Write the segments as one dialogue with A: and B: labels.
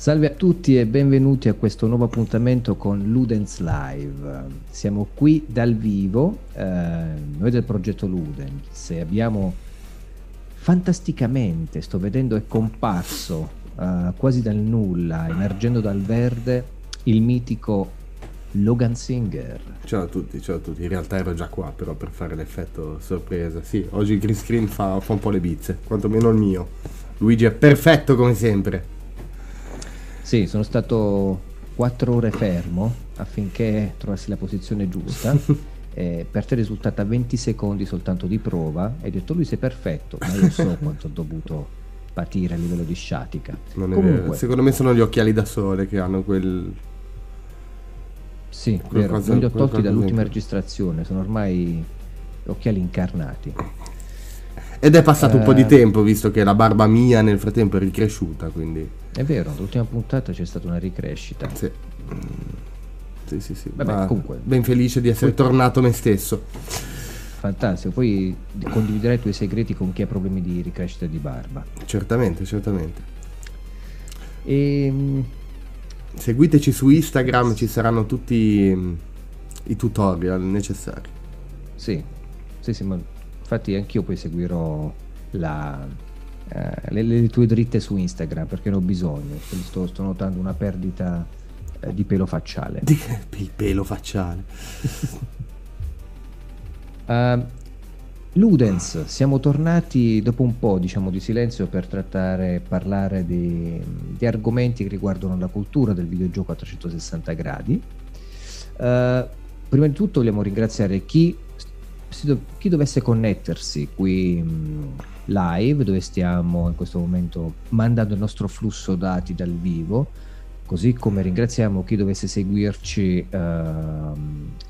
A: Salve a tutti e benvenuti a questo nuovo appuntamento con Ludens Live. Siamo qui dal vivo, eh, noi del progetto Ludens e abbiamo fantasticamente, sto vedendo è comparso eh, quasi dal nulla, emergendo dal verde, il mitico Logan Singer.
B: Ciao a tutti, ciao a tutti. In realtà ero già qua però per fare l'effetto sorpresa. Sì, oggi il green screen fa, fa un po' le bizze, quantomeno il mio. Luigi è perfetto come sempre.
A: Sì, sono stato quattro ore fermo affinché trovassi la posizione giusta. eh, per te è risultata 20 secondi soltanto di prova. Hai detto lui sei perfetto, ma io so quanto ho dovuto patire a livello di sciatica.
B: Non Comunque, Secondo me sono gli occhiali da sole che hanno quel...
A: Sì, quel vero, cosa, li ho tolti dall'ultima registrazione, sono ormai occhiali incarnati.
B: Ed è passato uh, un po' di eh. tempo, visto che la barba mia nel frattempo è ricresciuta, quindi...
A: È vero, l'ultima puntata c'è stata una ricrescita.
B: Sì. Sì, sì, sì. Vabbè, comunque. Ben felice di essere poi... tornato me stesso.
A: Fantastico, poi condividerai i tuoi segreti con chi ha problemi di ricrescita di barba.
B: Certamente, certamente. E... Ehm, Seguiteci su Instagram, ci saranno tutti mm, i tutorial necessari.
A: Sì, sì, sì, ma infatti anch'io poi seguirò la, eh, le, le, tue dritte su Instagram perché ne ho bisogno, sto, sto notando una perdita eh, di pelo facciale.
B: Di, il pelo facciale.
A: uh, Ludens, siamo tornati dopo un po' diciamo, di silenzio per trattare, parlare di, di, argomenti che riguardano la cultura del videogioco a 360 gradi. Uh, prima di tutto vogliamo ringraziare chi chi dovesse connettersi qui mh, live, dove stiamo in questo momento mandando il nostro flusso dati dal vivo, così come ringraziamo chi dovesse seguirci uh,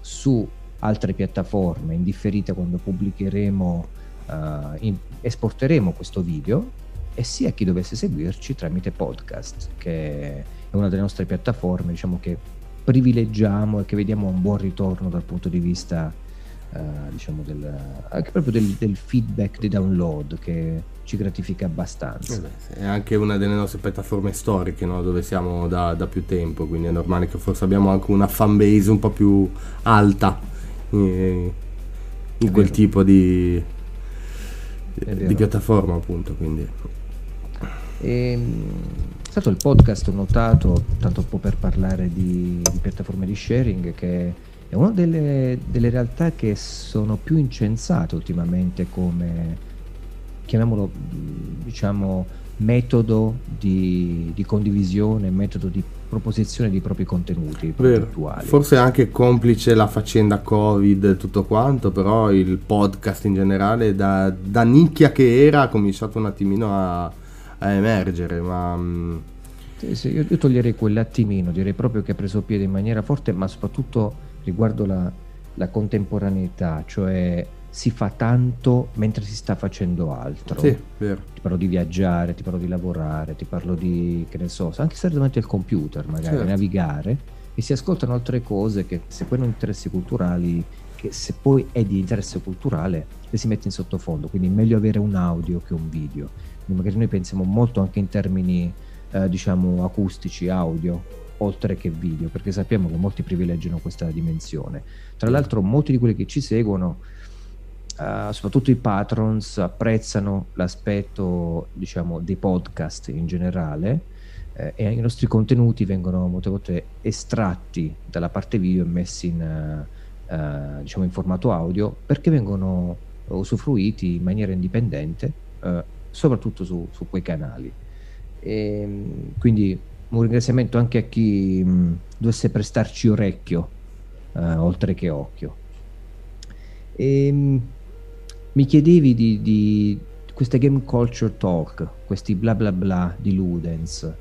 A: su altre piattaforme in differita quando pubblicheremo, uh, in, esporteremo questo video, e sia chi dovesse seguirci tramite podcast, che è una delle nostre piattaforme diciamo, che privilegiamo e che vediamo un buon ritorno dal punto di vista Uh, diciamo del, anche proprio del, del, feedback di download che ci gratifica abbastanza.
B: Eh beh, è anche una delle nostre piattaforme storiche no? dove siamo da, da, più tempo, quindi è normale che forse abbiamo anche una fan base un po' più alta in, in quel tipo di, di, piattaforma appunto. Quindi.
A: E, ehm, è stato il podcast notato, tanto un po' per parlare di, di piattaforme di sharing, che è una delle, delle realtà che sono più incensate ultimamente come, chiamiamolo, diciamo, metodo di, di, condivisione, metodo di proposizione di propri contenuti
B: attuali. Forse anche complice la faccenda Covid e tutto quanto, però il podcast in generale da, da nicchia che era ha cominciato un attimino a, a emergere, ma... Mm,
A: sì, sì, io, io toglierei quell'attimino, direi proprio che ha preso piede in maniera forte, ma soprattutto riguardo la, la contemporaneità, cioè si fa tanto mentre si sta facendo altro.
B: Sì, vero.
A: Ti parlo di viaggiare, ti parlo di lavorare, ti parlo di, che ne so, anche stare davanti al computer, magari certo. navigare, e si ascoltano altre cose che se poi non interessi culturali, che se poi è di interesse culturale, le si mette in sottofondo, quindi è meglio avere un audio che un video. Quindi magari noi pensiamo molto anche in termini, eh, diciamo, acustici, audio, oltre che video, perché sappiamo che molti privilegiano questa dimensione. Tra l'altro molti di quelli che ci seguono, uh, soprattutto i patrons, apprezzano l'aspetto diciamo, dei podcast in generale eh, e i nostri contenuti vengono molte volte estratti dalla parte video e messi in, uh, diciamo, in formato audio perché vengono usufruiti in maniera indipendente, soprattutto su, su, quei canali. E, ehm, quindi un ringraziamento anche a chi mh, dovesse prestarci orecchio, eh, oltre che occhio. E, ehm, mh, mi chiedevi di, di, queste game culture talk, questi bla bla bla di Ludens.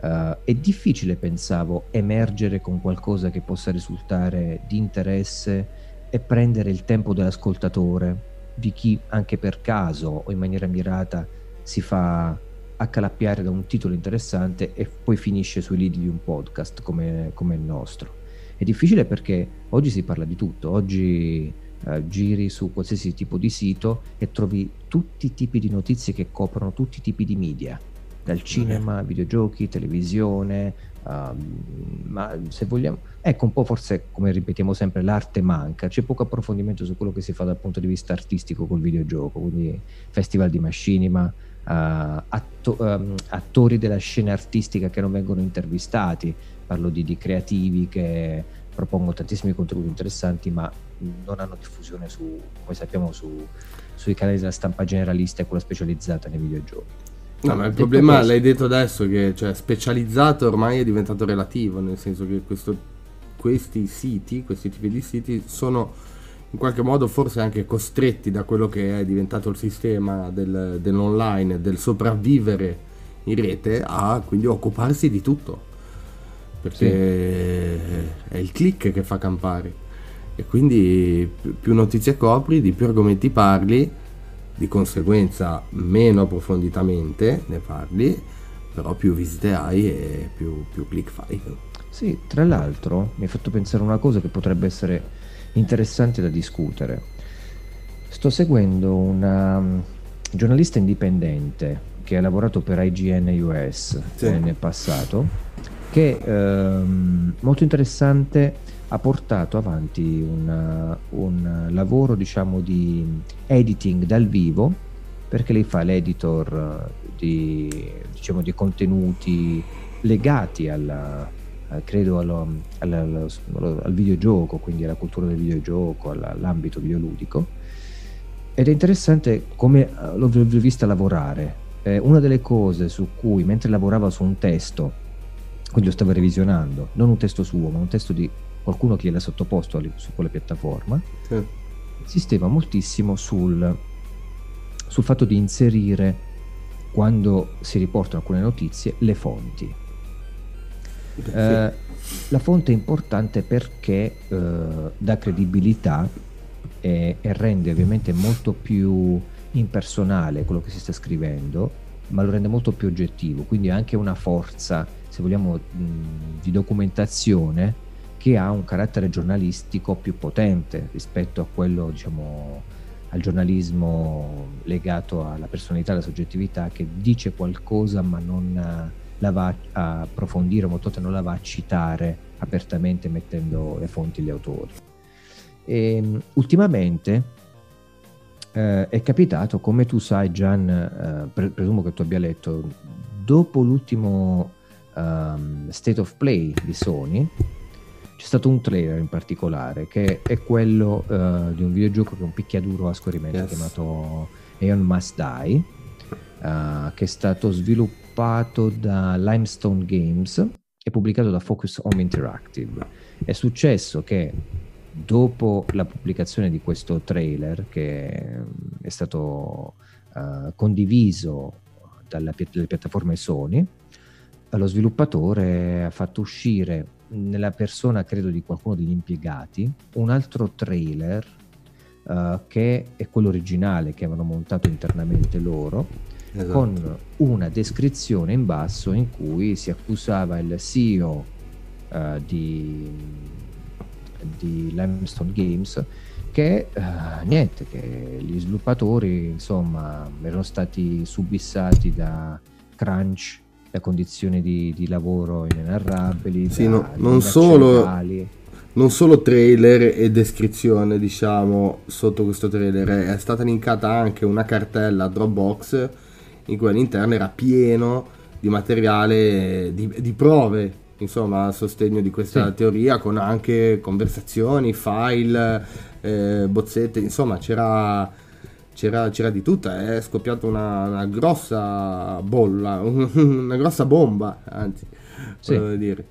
A: Uh, è difficile, pensavo, emergere con qualcosa che possa risultare di interesse e prendere il tempo dell'ascoltatore, di chi anche per caso o in maniera mirata si fa accalappiare da un titolo interessante e poi finisce sui lidi di un podcast come, come il nostro. È difficile perché oggi si parla di tutto, oggi eh, giri su qualsiasi tipo di sito e trovi tutti i tipi di notizie che coprono tutti i tipi di media. dal cinema, videogiochi, televisione, uh, ma se vogliamo, ecco un po' forse come ripetiamo sempre l'arte manca, c'è poco approfondimento su quello che si fa dal punto di vista artistico col videogioco, quindi festival di machinima, atto- um, attori della scena artistica che non vengono intervistati, parlo di, di creativi che propongono tantissimi contenuti interessanti ma non hanno diffusione su, come sappiamo su, sui canali della stampa generalista e quella specializzata nei videogiochi.
B: No, ma il problema, questo... l'hai detto adesso, che cioè, specializzato ormai è diventato relativo, nel senso che questo, questi siti, questi tipi di siti sono in qualche modo forse anche costretti da quello che è diventato il sistema del, dell'online, del sopravvivere in rete, a quindi occuparsi di tutto. Perché sì. è il click che fa campare. E quindi più notizie copri, di più argomenti parli, di conseguenza meno approfonditamente ne parli, però più visite hai e più, più click fai.
A: Sì, tra l'altro mi hai fatto pensare una cosa che potrebbe essere interessante da discutere. Sto seguendo una mm, giornalista indipendente che ha lavorato per IGN US sì. nel passato, che ehm, molto interessante ha portato avanti una, un lavoro diciamo di editing dal vivo perché lei fa l'editor di, diciamo, di contenuti legati alla, credo allo, allo, allo, al videogioco, quindi alla cultura del videogioco, all'ambito videoludico. Ed è interessante come eh, l'ho vista lavorare. Eh, una delle cose su cui, mentre lavorava su un testo, quindi lo stava revisionando, non un testo suo, ma un testo di qualcuno che gliel'ha sottoposto su quella piattaforma, sì. insisteva moltissimo sul, sul fatto di inserire, quando si riportano alcune notizie, le fonti. Eh, la fonte è importante perché eh, dà credibilità e, e, rende ovviamente molto più impersonale quello che si sta scrivendo, ma lo rende molto più oggettivo, quindi ha anche una forza, se vogliamo, mh, di documentazione che ha un carattere giornalistico più potente rispetto a quello, diciamo, al giornalismo legato alla personalità, alla soggettività, che dice qualcosa ma non la va a approfondire, molto non la va a citare apertamente mettendo le fonti agli autori. E, ehm, ultimamente eh, è capitato, come tu sai Gian, eh, pre- presumo che tu abbia letto, dopo l'ultimo um, State of Play di Sony, c'è stato un trailer in particolare che è quello uh, di un videogioco che è un picchiaduro a scorrimento yes. chiamato Aeon Must Die, uh, che è stato sviluppato da Limestone Games e pubblicato da Focus Home Interactive. È successo che dopo la pubblicazione di questo trailer, che è stato uh, condiviso dalle piattaforme Sony, lo sviluppatore ha fatto uscire nella persona, credo, di qualcuno degli impiegati, un altro trailer uh, che è quello originale che avevano montato internamente loro, esatto. con una descrizione in basso in cui si accusava il CEO uh, eh, di, di Limestone Games che uh, niente, che gli sviluppatori insomma erano stati subissati da crunch da condizioni di, di lavoro inenarrabili.
B: Sì, da, no, non, solo, non, solo, trailer e descrizione, diciamo, sotto questo trailer, è stata linkata anche una cartella Dropbox in cui all'interno era pieno di materiale, di, di prove, insomma, a sostegno di questa sì. teoria, con anche conversazioni, file, eh, bozzette, insomma, c'era c'era, c'era di tutto, è scoppiata una, una, grossa bolla, una grossa bomba, anzi, sì. volevo dire.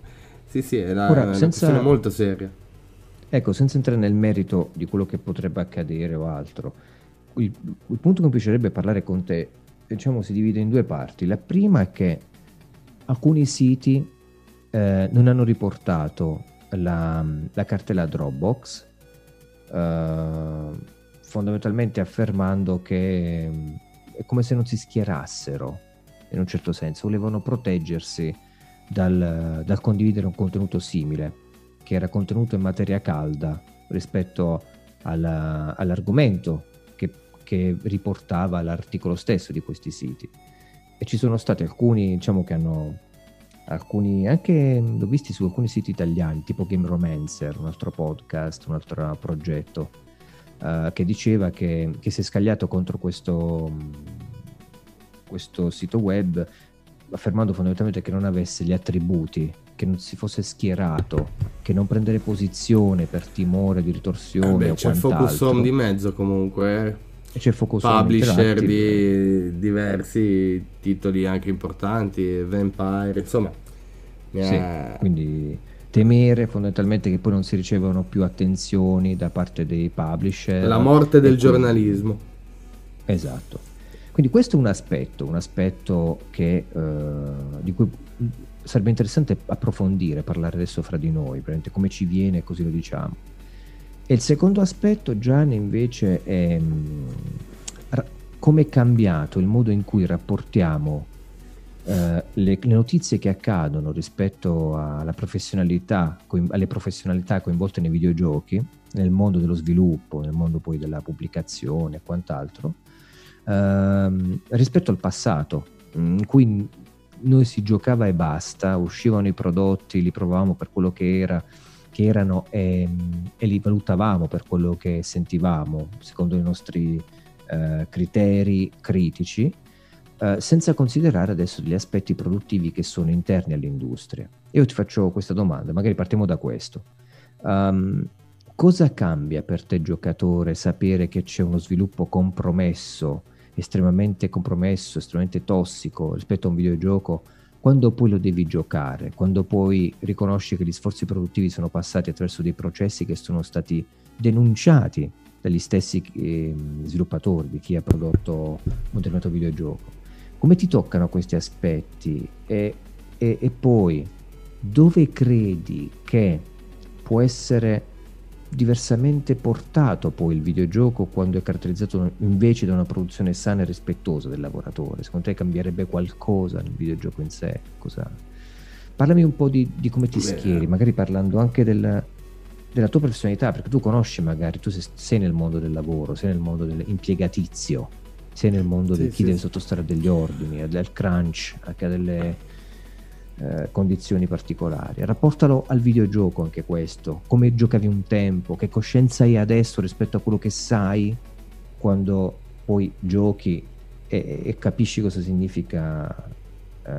B: Sì, sì, è una, Ora, una senza, molto seria.
A: Ecco, senza entrare nel merito di quello che potrebbe accadere o altro, il, il punto che mi piacerebbe parlare con te, diciamo, si divide in due parti. La prima è che alcuni siti eh, non hanno riportato la, la cartella Dropbox. Uh, fondamentalmente affermando che mm, è come se non si schierassero, in un certo senso, volevano proteggersi dal, dal condividere un contenuto simile, che era contenuto in materia calda rispetto alla, all'argomento che, riportava l'articolo stesso di questi siti. e ci sono stati alcuni, diciamo che hanno alcuni, anche l'ho visti su alcuni siti italiani, tipo Game Romancer, un altro podcast, un altro progetto, uh, che diceva che, che, si è scagliato contro questo, questo sito web affermando fondamentalmente che non avesse gli attributi, che non si fosse schierato, che non prendere posizione per timore di ritorsione eh beh,
B: c'è
A: quant'altro.
B: Focus Home di mezzo comunque, eh.
A: C'è Focus
B: Publisher di diversi titoli anche importanti, Vampire, insomma.
A: Sì, quindi temere fondamentalmente che poi non si ricevano più attenzioni da parte dei publisher.
B: La morte del giornalismo.
A: Esatto. Quindi questo è un aspetto, un aspetto che, uh, di cui sarebbe interessante approfondire, parlare adesso fra di noi, come ci viene, così lo diciamo. E il secondo aspetto, Gian, invece, è mm, come è cambiato il modo in cui rapportiamo eh, le, le, notizie che accadono rispetto professionalità, alle professionalità coinvolte nei videogiochi, nel mondo dello sviluppo, nel mondo poi della pubblicazione e quant'altro, ehm, rispetto al passato, in cui noi si giocava e basta, uscivano i prodotti, li provavamo per quello che, era, che erano e, e, li valutavamo per quello che sentivamo, secondo i nostri eh, criteri critici, eh, senza considerare adesso gli aspetti produttivi che sono interni all'industria. Io ti faccio questa domanda, magari partiamo da questo. Um, cosa cambia per te giocatore sapere che c'è uno sviluppo compromesso estremamente compromesso, estremamente tossico rispetto a un videogioco, quando poi lo devi giocare, quando poi riconosci che gli sforzi produttivi sono passati attraverso dei processi che sono stati denunciati dagli stessi eh, sviluppatori, di chi ha prodotto un determinato videogioco. Come ti toccano questi aspetti? E, e, e poi dove credi che può essere diversamente portato poi il videogioco quando è caratterizzato invece da una produzione sana e rispettosa del lavoratore? Secondo te cambierebbe qualcosa nel videogioco in sé? Cosa... Parlami un po' di, di come ti schieri, magari parlando anche del, della tua professionalità, perché tu conosci magari, tu sei, sei nel mondo del lavoro, sei nel mondo dell'impiegatizio, sei nel mondo sì, di chi sì. deve sottostare a degli ordini, del crunch, anche a delle eh, condizioni particolari. Rapportalo al videogioco anche questo, come giocavi un tempo, che coscienza hai adesso rispetto a quello che sai quando poi giochi e, e capisci cosa significa eh,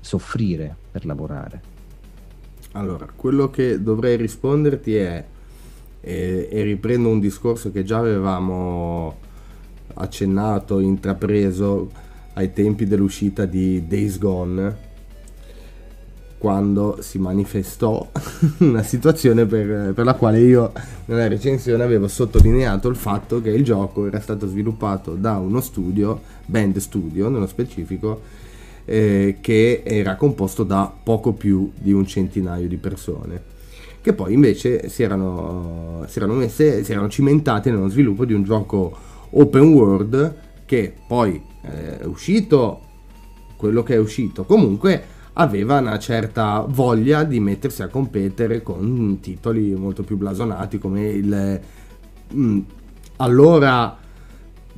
A: soffrire per lavorare.
B: Allora, quello che dovrei risponderti è, e, e riprendo un discorso che già avevamo accennato, intrapreso ai tempi dell'uscita di Days Gone, quando si manifestò una situazione per, per, la quale io nella recensione avevo sottolineato il fatto che il gioco era stato sviluppato da uno studio, Band Studio nello specifico, eh, che era composto da poco più di un centinaio di persone, che poi invece si erano, si erano, messe, si erano cimentate nello sviluppo di un gioco open world che poi eh, è uscito quello che è uscito. Comunque aveva una certa voglia di mettersi a competere con titoli molto più blasonati come il mh, mm, allora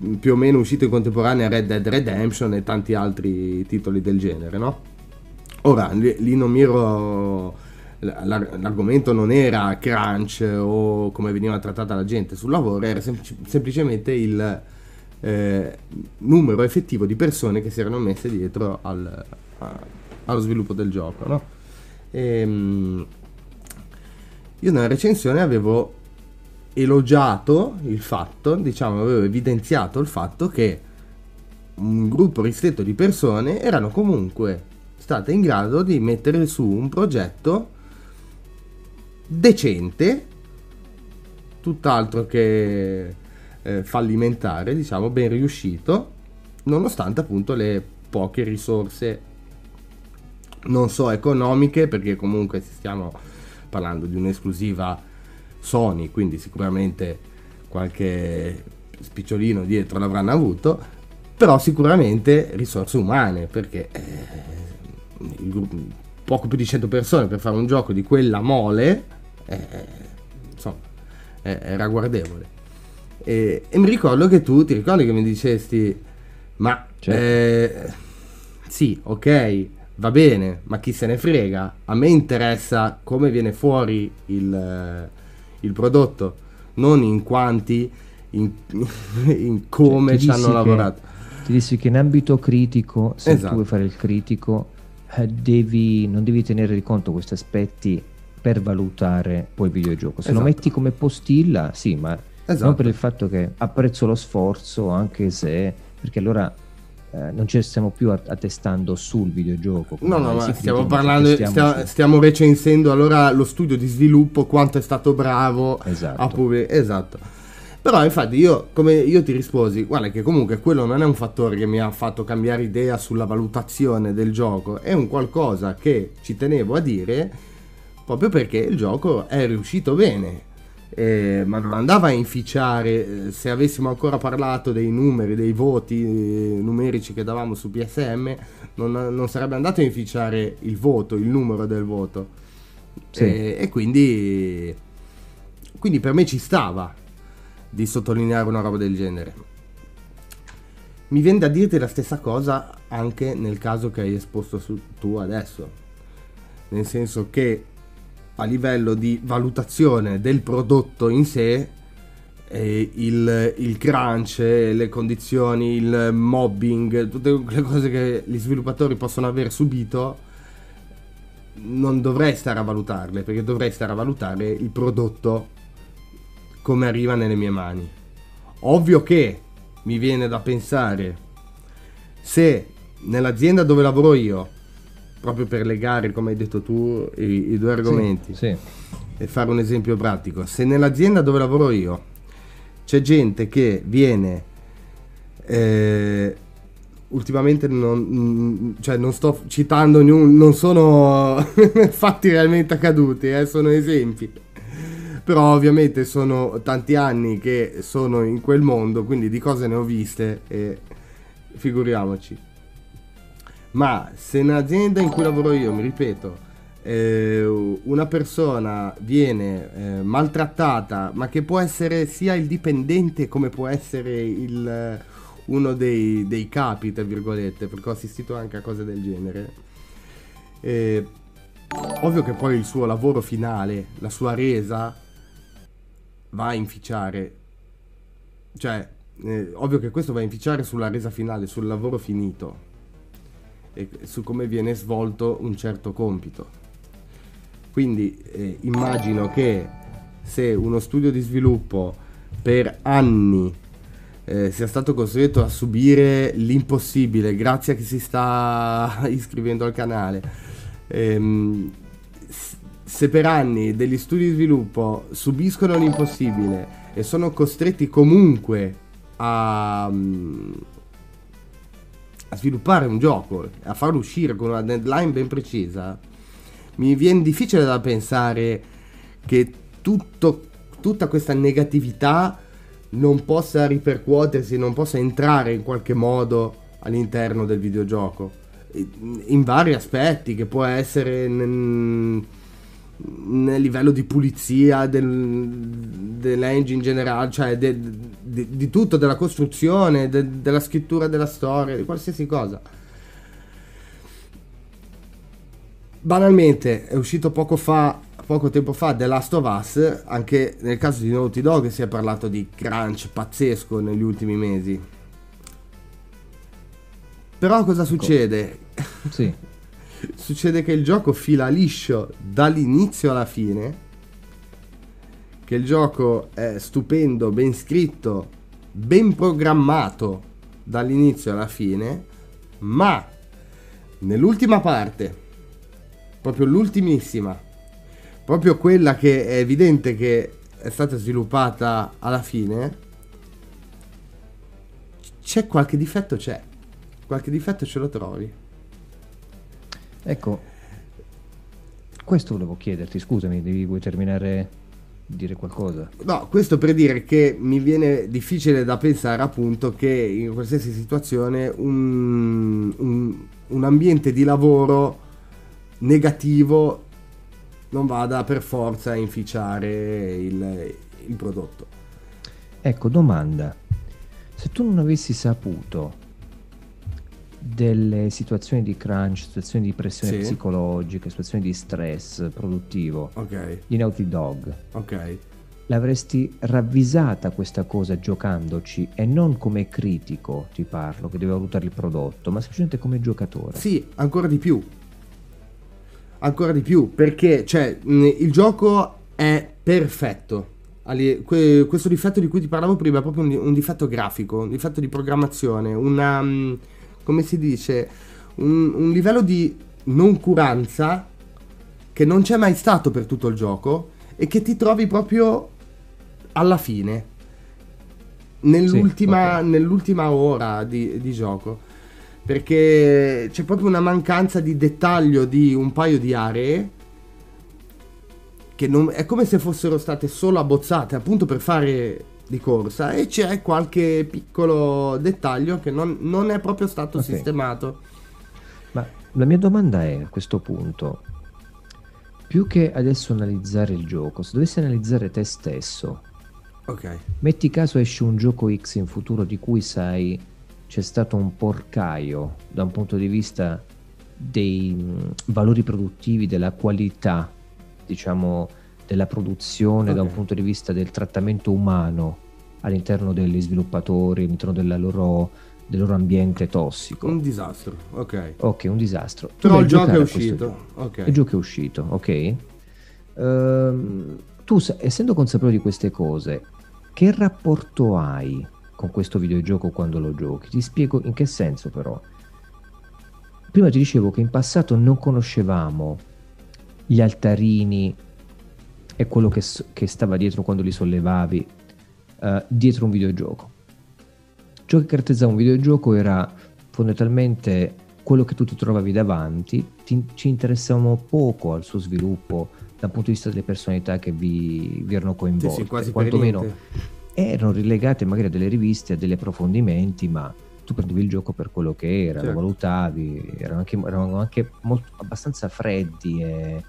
B: mm, più o meno uscito in contemporanea Red Dead Redemption e tanti altri titoli del genere, no? Ora, lì non miro l'argomento non era crunch o come veniva trattata la gente sul lavoro, era semplic- semplicemente il eh, numero effettivo di persone che si erano messe dietro al, allo sviluppo del gioco. No? E, ehm, io nella recensione avevo elogiato il fatto, diciamo, avevo evidenziato il fatto che un gruppo ristretto di persone erano comunque state in grado di mettere su un progetto decente, tutt'altro che eh, fallimentare, diciamo, ben riuscito, nonostante appunto le poche risorse non so economiche perché comunque stiamo parlando di un'esclusiva Sony quindi sicuramente qualche spicciolino dietro l'avranno avuto però sicuramente risorse umane perché eh, gruppo, poco più di 100 persone per fare un gioco di quella mole eh, insomma eh, era guardevole e, e, mi ricordo che tu ti ricordi che mi dicesti ma certo. Eh, sì, ok, va bene, ma chi se ne frega? A me interessa come viene fuori il, il prodotto, non in quanti, in, in come cioè, ci hanno lavorato.
A: Ti dissi che in ambito critico, se esatto. tu vuoi fare il critico, eh, devi, non devi tenere di conto questi aspetti per valutare poi il videogioco. Se esatto. lo metti come postilla, sì, ma esatto. non per il fatto che apprezzo lo sforzo, anche se... perché allora eh, non ci stiamo più attestando sul videogioco.
B: No, no, ma stiamo parlando, stiamo, su... stiamo, recensendo allora lo studio di sviluppo, quanto è stato bravo
A: esatto.
B: a pubblic- Esatto. Però infatti io, come io ti risposi, guarda che comunque quello non è un fattore che mi ha fatto cambiare idea sulla valutazione del gioco, è un qualcosa che ci tenevo a dire proprio perché il gioco è riuscito bene eh, ma non andava a inficiare, eh, se avessimo ancora parlato dei numeri, dei voti eh, numerici che davamo su PSM, non, non, sarebbe andato a inficiare il voto, il numero del voto. Sì. Eh, e quindi, quindi per me ci stava di sottolineare una roba del genere. Mi viene da dirti la stessa cosa anche nel caso che hai esposto su, tu adesso, nel senso che a livello di valutazione del prodotto in sé eh, il, il, crunch, le condizioni, il mobbing, tutte le cose che gli sviluppatori possono aver subito, non dovrei stare a valutarle, perché dovrei stare a valutare il prodotto come arriva nelle mie mani. Ovvio che mi viene da pensare se nell'azienda dove lavoro io proprio per legare, come hai detto tu, i, i due argomenti
A: sì, sì.
B: e fare un esempio pratico. Se nell'azienda dove lavoro io c'è gente che viene, eh, ultimamente non, cioè non, sto citando, non sono fatti realmente accaduti, eh, sono esempi. Però ovviamente sono tanti anni che sono in quel mondo, quindi di cose ne ho viste e figuriamoci ma se nell'azienda in cui lavoro io, mi ripeto, eh, una persona viene eh, maltrattata, ma che può essere sia il dipendente come può essere il, uno dei, dei, capi, tra virgolette, perché ho assistito anche a cose del genere. Eh, ovvio che poi il suo lavoro finale, la sua resa, va a inficiare. Cioè, eh, ovvio che questo va a inficiare sulla resa finale, sul lavoro finito e su come viene svolto un certo compito. Quindi eh, immagino che se uno studio di sviluppo per anni eh, sia stato costretto a subire l'impossibile grazie a chi si sta iscrivendo al canale, ehm, se per anni degli studi di sviluppo subiscono l'impossibile e sono costretti comunque a, a sviluppare un gioco, a farlo uscire con una deadline ben precisa, mi viene difficile da pensare che tutto, tutta questa negatività non possa ripercuotersi, non possa entrare in qualche modo all'interno del videogioco. In vari aspetti, che può essere nel, nel livello di pulizia del, dell'engine in generale, cioè de, de, di tutto, della costruzione, de, della scrittura della storia, di qualsiasi cosa. Banalmente è uscito poco fa, poco tempo fa The Last of Us, anche nel caso di Naughty Dog si è parlato di crunch pazzesco negli ultimi mesi. Però cosa succede?
A: Sì.
B: succede che il gioco fila liscio dall'inizio alla fine, che il gioco è stupendo, ben scritto, ben programmato dall'inizio alla fine, ma nell'ultima parte, proprio l'ultimissima, proprio quella che è evidente che è stata sviluppata alla fine, c'è qualche difetto, c'è. Qualche difetto ce lo trovi.
A: Ecco, questo volevo chiederti, scusami, devi, vuoi terminare di dire qualcosa?
B: No, questo per dire che mi viene difficile da pensare appunto che in qualsiasi situazione un, un, un ambiente di lavoro negativo non vada per forza a inficiare il, il prodotto.
A: Ecco, domanda. Se tu non avessi saputo delle situazioni di crunch, situazioni di pressione
B: Sì.
A: psicologica, situazioni di stress produttivo
B: Ok,
A: di Naughty Dog,
B: ok.
A: l'avresti ravvisata questa cosa giocandoci e non come critico, ti parlo, che deve valutare il prodotto, ma semplicemente come giocatore.
B: Sì, ancora di più. Ancora di più, perché cioè, il gioco è perfetto. Questo difetto di cui ti parlavo prima è proprio un, di- un difetto grafico, un difetto di programmazione, una, come si dice, un, un livello di noncuranza che non c'è mai stato per tutto il gioco e che ti trovi proprio alla fine, nell'ultima,
A: ok.
B: nell'ultima ora di, di gioco. Perché c'è proprio una mancanza di dettaglio di un paio di aree che non- è come se fossero state solo abbozzate appunto per fare di corsa e c'è qualche piccolo dettaglio che non, non è proprio stato
A: Ok.
B: sistemato.
A: Ma la mia domanda è a questo punto, più che adesso analizzare il gioco, se dovessi analizzare te stesso,
B: Ok.
A: metti caso esce un gioco X in futuro di cui sai c'è stato un porcaio da un punto di vista dei mh, valori produttivi, della qualità, diciamo, della produzione, da un punto di vista del trattamento umano all'interno degli sviluppatori, all'interno della loro, del loro ambiente tossico.
B: Un disastro, ok.
A: Ok, un disastro.
B: Però il gioco è uscito.
A: gioco.
B: Ok.
A: Il gioco è uscito, ok? Ehm, tu, essendo consapevole di queste cose, che rapporto hai con questo videogioco quando lo giochi? Ti spiego in che senso però. Prima ti dicevo che in passato non conoscevamo gli altarini e quello che, che stava dietro quando li sollevavi eh, dietro un videogioco. Ciò che caratterizzava un videogioco era fondamentalmente quello che tu ti trovavi davanti, ti- ci interessavamo poco al suo sviluppo dal punto di vista delle personalità che vi, vi erano
B: Sì,
A: coinvolte,
B: sì, quasi per
A: quantomeno erano rilegate magari a delle riviste, a degli approfondimenti, ma tu prendevi il gioco per quello che era,
B: Certo.
A: lo valutavi, erano anche, erano anche molto, abbastanza freddi e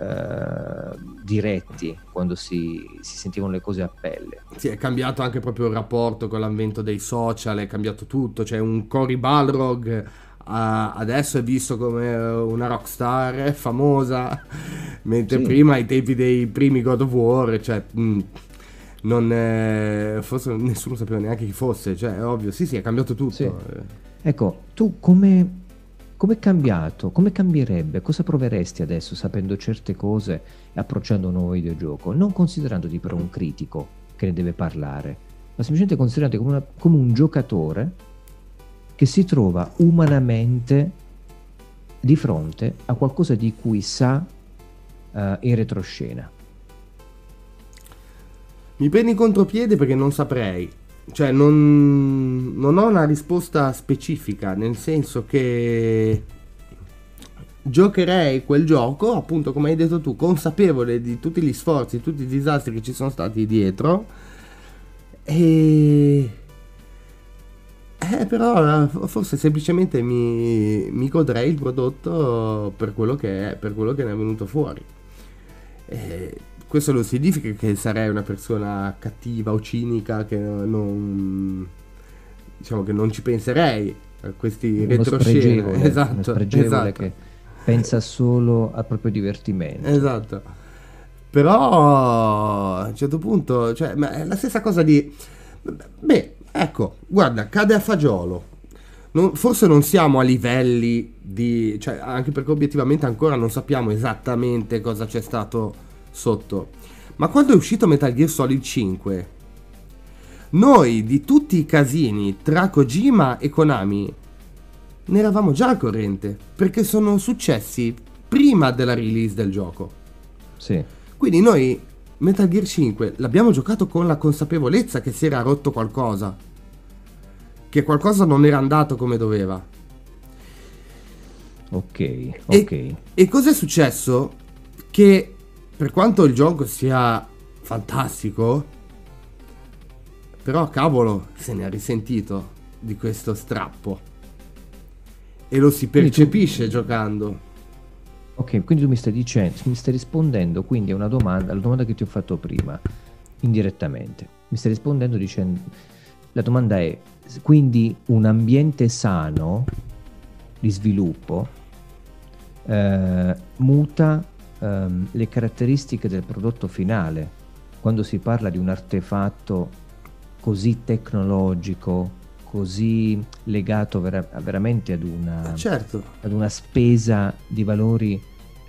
A: eh, diretti quando si, si sentivano le cose a pelle.
B: Sì, è cambiato anche proprio il rapporto con l'avvento dei social, è cambiato tutto. C'è un Cory Balrog. ah, adesso è visto come una rockstar famosa, mentre
A: Sì.
B: prima ai tempi dei primi God of War, cioè, mh, non, eh, forse nessuno sapeva neanche chi fosse, cioè, è ovvio, sì, sì, è cambiato tutto.
A: Sì.
B: Eh,
A: Ecco, tu come, come è cambiato? Come cambierebbe? Cosa proveresti adesso sapendo certe cose e approcciando un nuovo videogioco? Non considerandoti però un critico che ne deve parlare, ma semplicemente considerandoti come, una- come un giocatore che si trova umanamente di fronte a qualcosa di cui sa eh, in retroscena.
B: Mi prendi in contropiede perché non saprei. Cioè, non, non ho una risposta specifica, nel senso che giocherei quel gioco, appunto, come hai detto tu, consapevole di tutti gli sforzi, tutti i disastri che ci sono stati dietro. E. Eh, però forse semplicemente mi, mi godrei il prodotto per quello che è, per quello che ne è venuto fuori. Eh, questo non significa che sarei una persona cattiva o cinica che non diciamo che non ci penserei a questi
A: Uno
B: retroscena
A: spregevole, uno
B: esatto,
A: spregevole
B: esatto,
A: che pensa solo al proprio divertimento.
B: esatto. però a un certo punto cioè, ma è la stessa cosa di beh ecco guarda cade a fagiolo Non- forse non siamo a livelli di cioè anche perché obiettivamente ancora non sappiamo esattamente cosa c'è stato sotto ma quando è uscito Metal Gear Solid 5 noi di tutti i casini tra Kojima e Konami ne eravamo già al corrente perché sono successi prima della release del gioco
A: Sì.
B: quindi noi Metal Gear 5 l'abbiamo giocato con la consapevolezza che si era rotto qualcosa. Che qualcosa non era andato come doveva.
A: Ok, ok.
B: E cos'è successo? Che per quanto il gioco sia fantastico, però cavolo se ne ha risentito di questo strappo. E lo si
A: Quindi tu-
B: percepisce giocando.
A: Ok, quindi tu mi stai dicendo, mi stai rispondendo quindi a una domanda, alla domanda che ti ho fatto prima, indirettamente. Mi stai rispondendo dicendo, la domanda è, quindi un ambiente sano di sviluppo eh, muta ehm, le caratteristiche del prodotto finale. Quando si parla di un artefatto così tecnologico, così legato vera- veramente ad una,
B: eh, certo.
A: ad una spesa di valori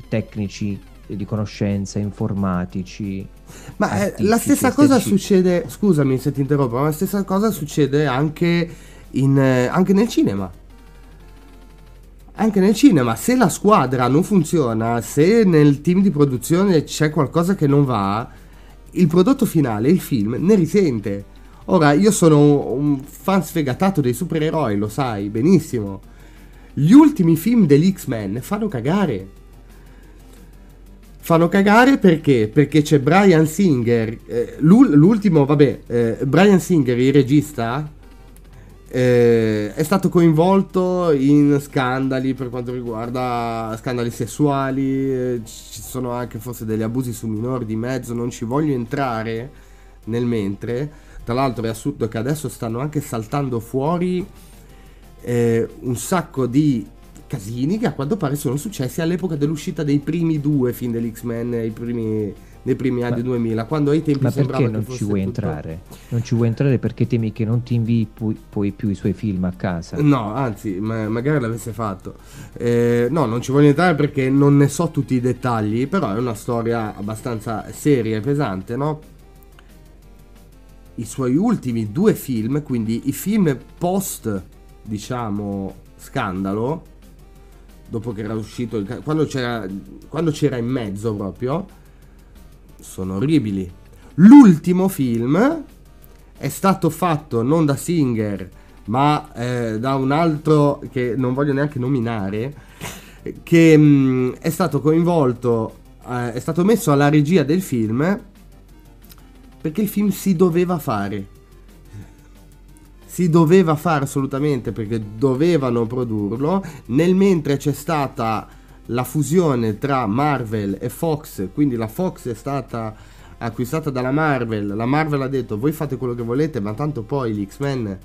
A: tecnici, di conoscenza, informatici.
B: Ma eh, la stessa cosa succede, scusami se ti interrompo, ma la stessa cosa succede anche, in, eh, anche nel cinema anche nel cinema, se la squadra non funziona, se nel team di produzione c'è qualcosa che non va, il prodotto finale, il film, ne risente. Ora, io sono un fan sfegatato dei supereroi, lo sai benissimo. Gli ultimi film degli X-Men fanno cagare. Fanno cagare perché? Perché c'è Brian Singer, eh, l'ultimo, vabbè, eh, Brian Singer, il regista, eh, è stato coinvolto in scandali per quanto riguarda scandali sessuali, eh, ci sono anche forse degli abusi su minori di mezzo, non ci voglio entrare nel mentre. Tra l'altro è assurdo che adesso stanno anche saltando fuori eh, un sacco di casini che a quanto pare sono successi all'epoca dell'uscita dei primi due film dell'X-Men, i primi nei primi anni ma, 2000, quando ai tempi
A: ma
B: sembrava
A: perché non ci vuoi tutto... entrare? Non ci vuoi entrare perché temi che non ti invii poi, poi più i suoi film a casa?
B: No, anzi, ma magari l'avesse fatto. Eh, no, non ci voglio entrare perché non ne so tutti i dettagli, però è una storia abbastanza seria e pesante, no? I suoi ultimi due film, quindi i film post, diciamo, scandalo, dopo che era uscito, il, quando, c'era, quando c'era in mezzo proprio, sono orribili. L'ultimo film è stato fatto non da Singer, ma eh, da un altro che non voglio neanche nominare, che mh, mm, è stato coinvolto, eh, è stato messo alla regia del film perché il film si doveva fare. Si doveva fare assolutamente perché dovevano produrlo, nel mentre c'è stata la fusione tra Marvel e Fox, quindi la Fox è stata acquistata dalla Marvel, la Marvel ha detto voi fate quello che volete, ma tanto poi gli X-Men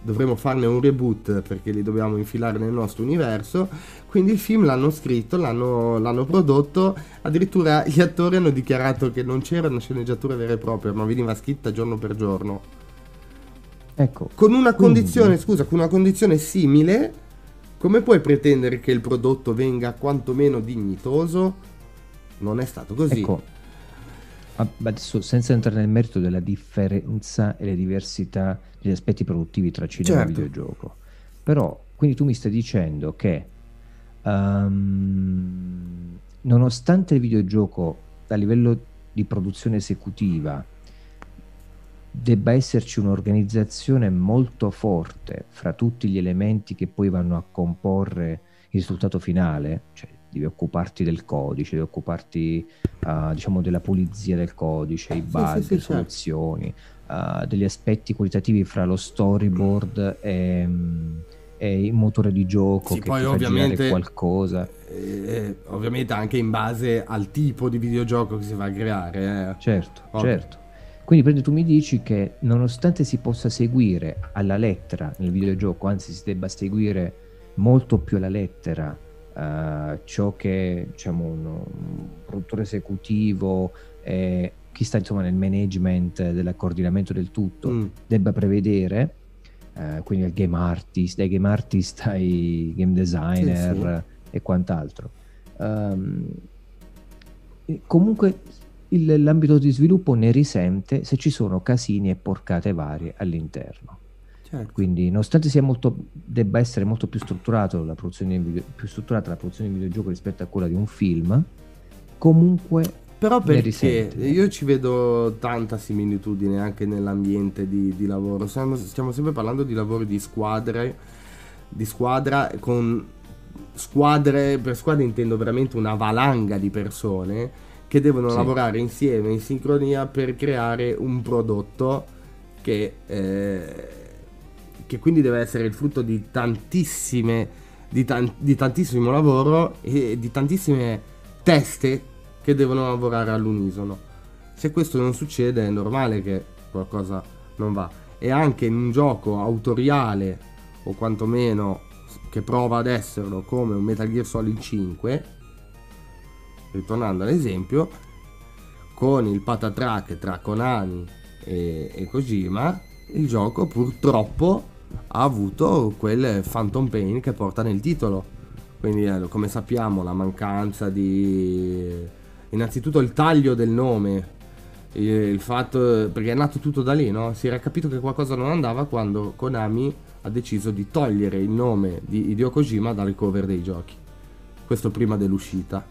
B: dovremo farne un reboot perché li dobbiamo infilare nel nostro universo, quindi il film l'hanno scritto, l'hanno, l'hanno prodotto, addirittura gli attori hanno dichiarato che non c'era una sceneggiatura vera e propria, ma veniva scritta giorno per giorno.
A: Ecco.
B: Con una condizione, quindi... scusa, con una condizione simile come puoi pretendere che il prodotto venga quantomeno dignitoso? Non è stato così.
A: Ecco, adesso senza entrare nel merito della differenza e le diversità degli aspetti produttivi tra cinema certo. e videogioco, però quindi tu mi stai dicendo che um, nonostante il videogioco a livello di produzione esecutiva debba esserci un'organizzazione molto forte fra tutti gli elementi che poi vanno a comporre il risultato finale, cioè devi occuparti del codice, devi occuparti uh, diciamo della pulizia del codice, i bug, sì, sì, le certo. soluzioni, uh, degli aspetti qualitativi fra lo storyboard e, um, e il motore di gioco sì, che poi ovviamente qualcosa.
B: Eh, ovviamente anche in base al tipo di videogioco che si va a creare. Eh.
A: Certo, Ovvio. certo. Quindi prendi, tu mi dici che nonostante si possa seguire alla lettera nel videogioco, anzi si debba seguire molto più alla lettera uh, ciò che diciamo, un, produttore esecutivo e chi sta insomma nel management del coordinamento del tutto mm. debba prevedere, uh, quindi il game artist, dai game artist ai game designer sì, sì. e quant'altro. Um, comunque il, l'ambito di sviluppo ne risente se ci sono casini e porcate varie all'interno. Certo. Quindi, nonostante sia molto, debba essere molto più, strutturato la produzione video, più strutturata la produzione di videogioco rispetto a quella di un film, comunque.
B: Però perché io ci vedo tanta similitudine anche nell'ambiente di, di lavoro. Stiamo, stiamo, sempre parlando di lavori di squadre, di squadra con squadre, per squadre intendo veramente una valanga di persone che devono sì. lavorare insieme in sincronia per creare un prodotto che, eh, che quindi deve essere il frutto di tantissime di, tan- di, tantissimo lavoro e di tantissime teste che devono lavorare all'unisono. Se questo non succede è normale che qualcosa non va. E anche in un gioco autoriale o quantomeno che prova ad esserlo come un Metal Gear Solid 5, ritornando all'esempio, con il patatrack tra Konami e, e Kojima, il gioco purtroppo ha avuto quel Phantom Pain che porta nel titolo. Quindi eh, come sappiamo la mancanza di... Innanzitutto il taglio del nome, il fatto... perché è nato tutto da lì, no? Si era capito che qualcosa non andava quando Konami ha deciso di togliere il nome di Hideo Kojima dal cover dei giochi. Questo prima dell'uscita.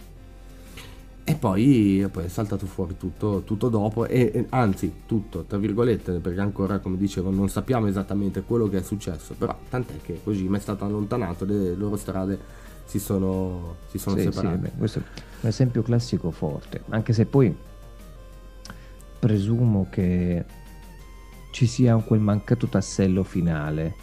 B: E poi, poi, è saltato fuori tutto, tutto dopo, e, e, anzi tutto, tra virgolette, perché ancora, come dicevo, non sappiamo esattamente quello che è successo, però tant'è che Kojima è stato allontanato, le loro strade si sono, si sono sì, separate. Sì, beh,
A: questo è un esempio classico forte, anche se poi presumo che ci sia quel mancato tassello finale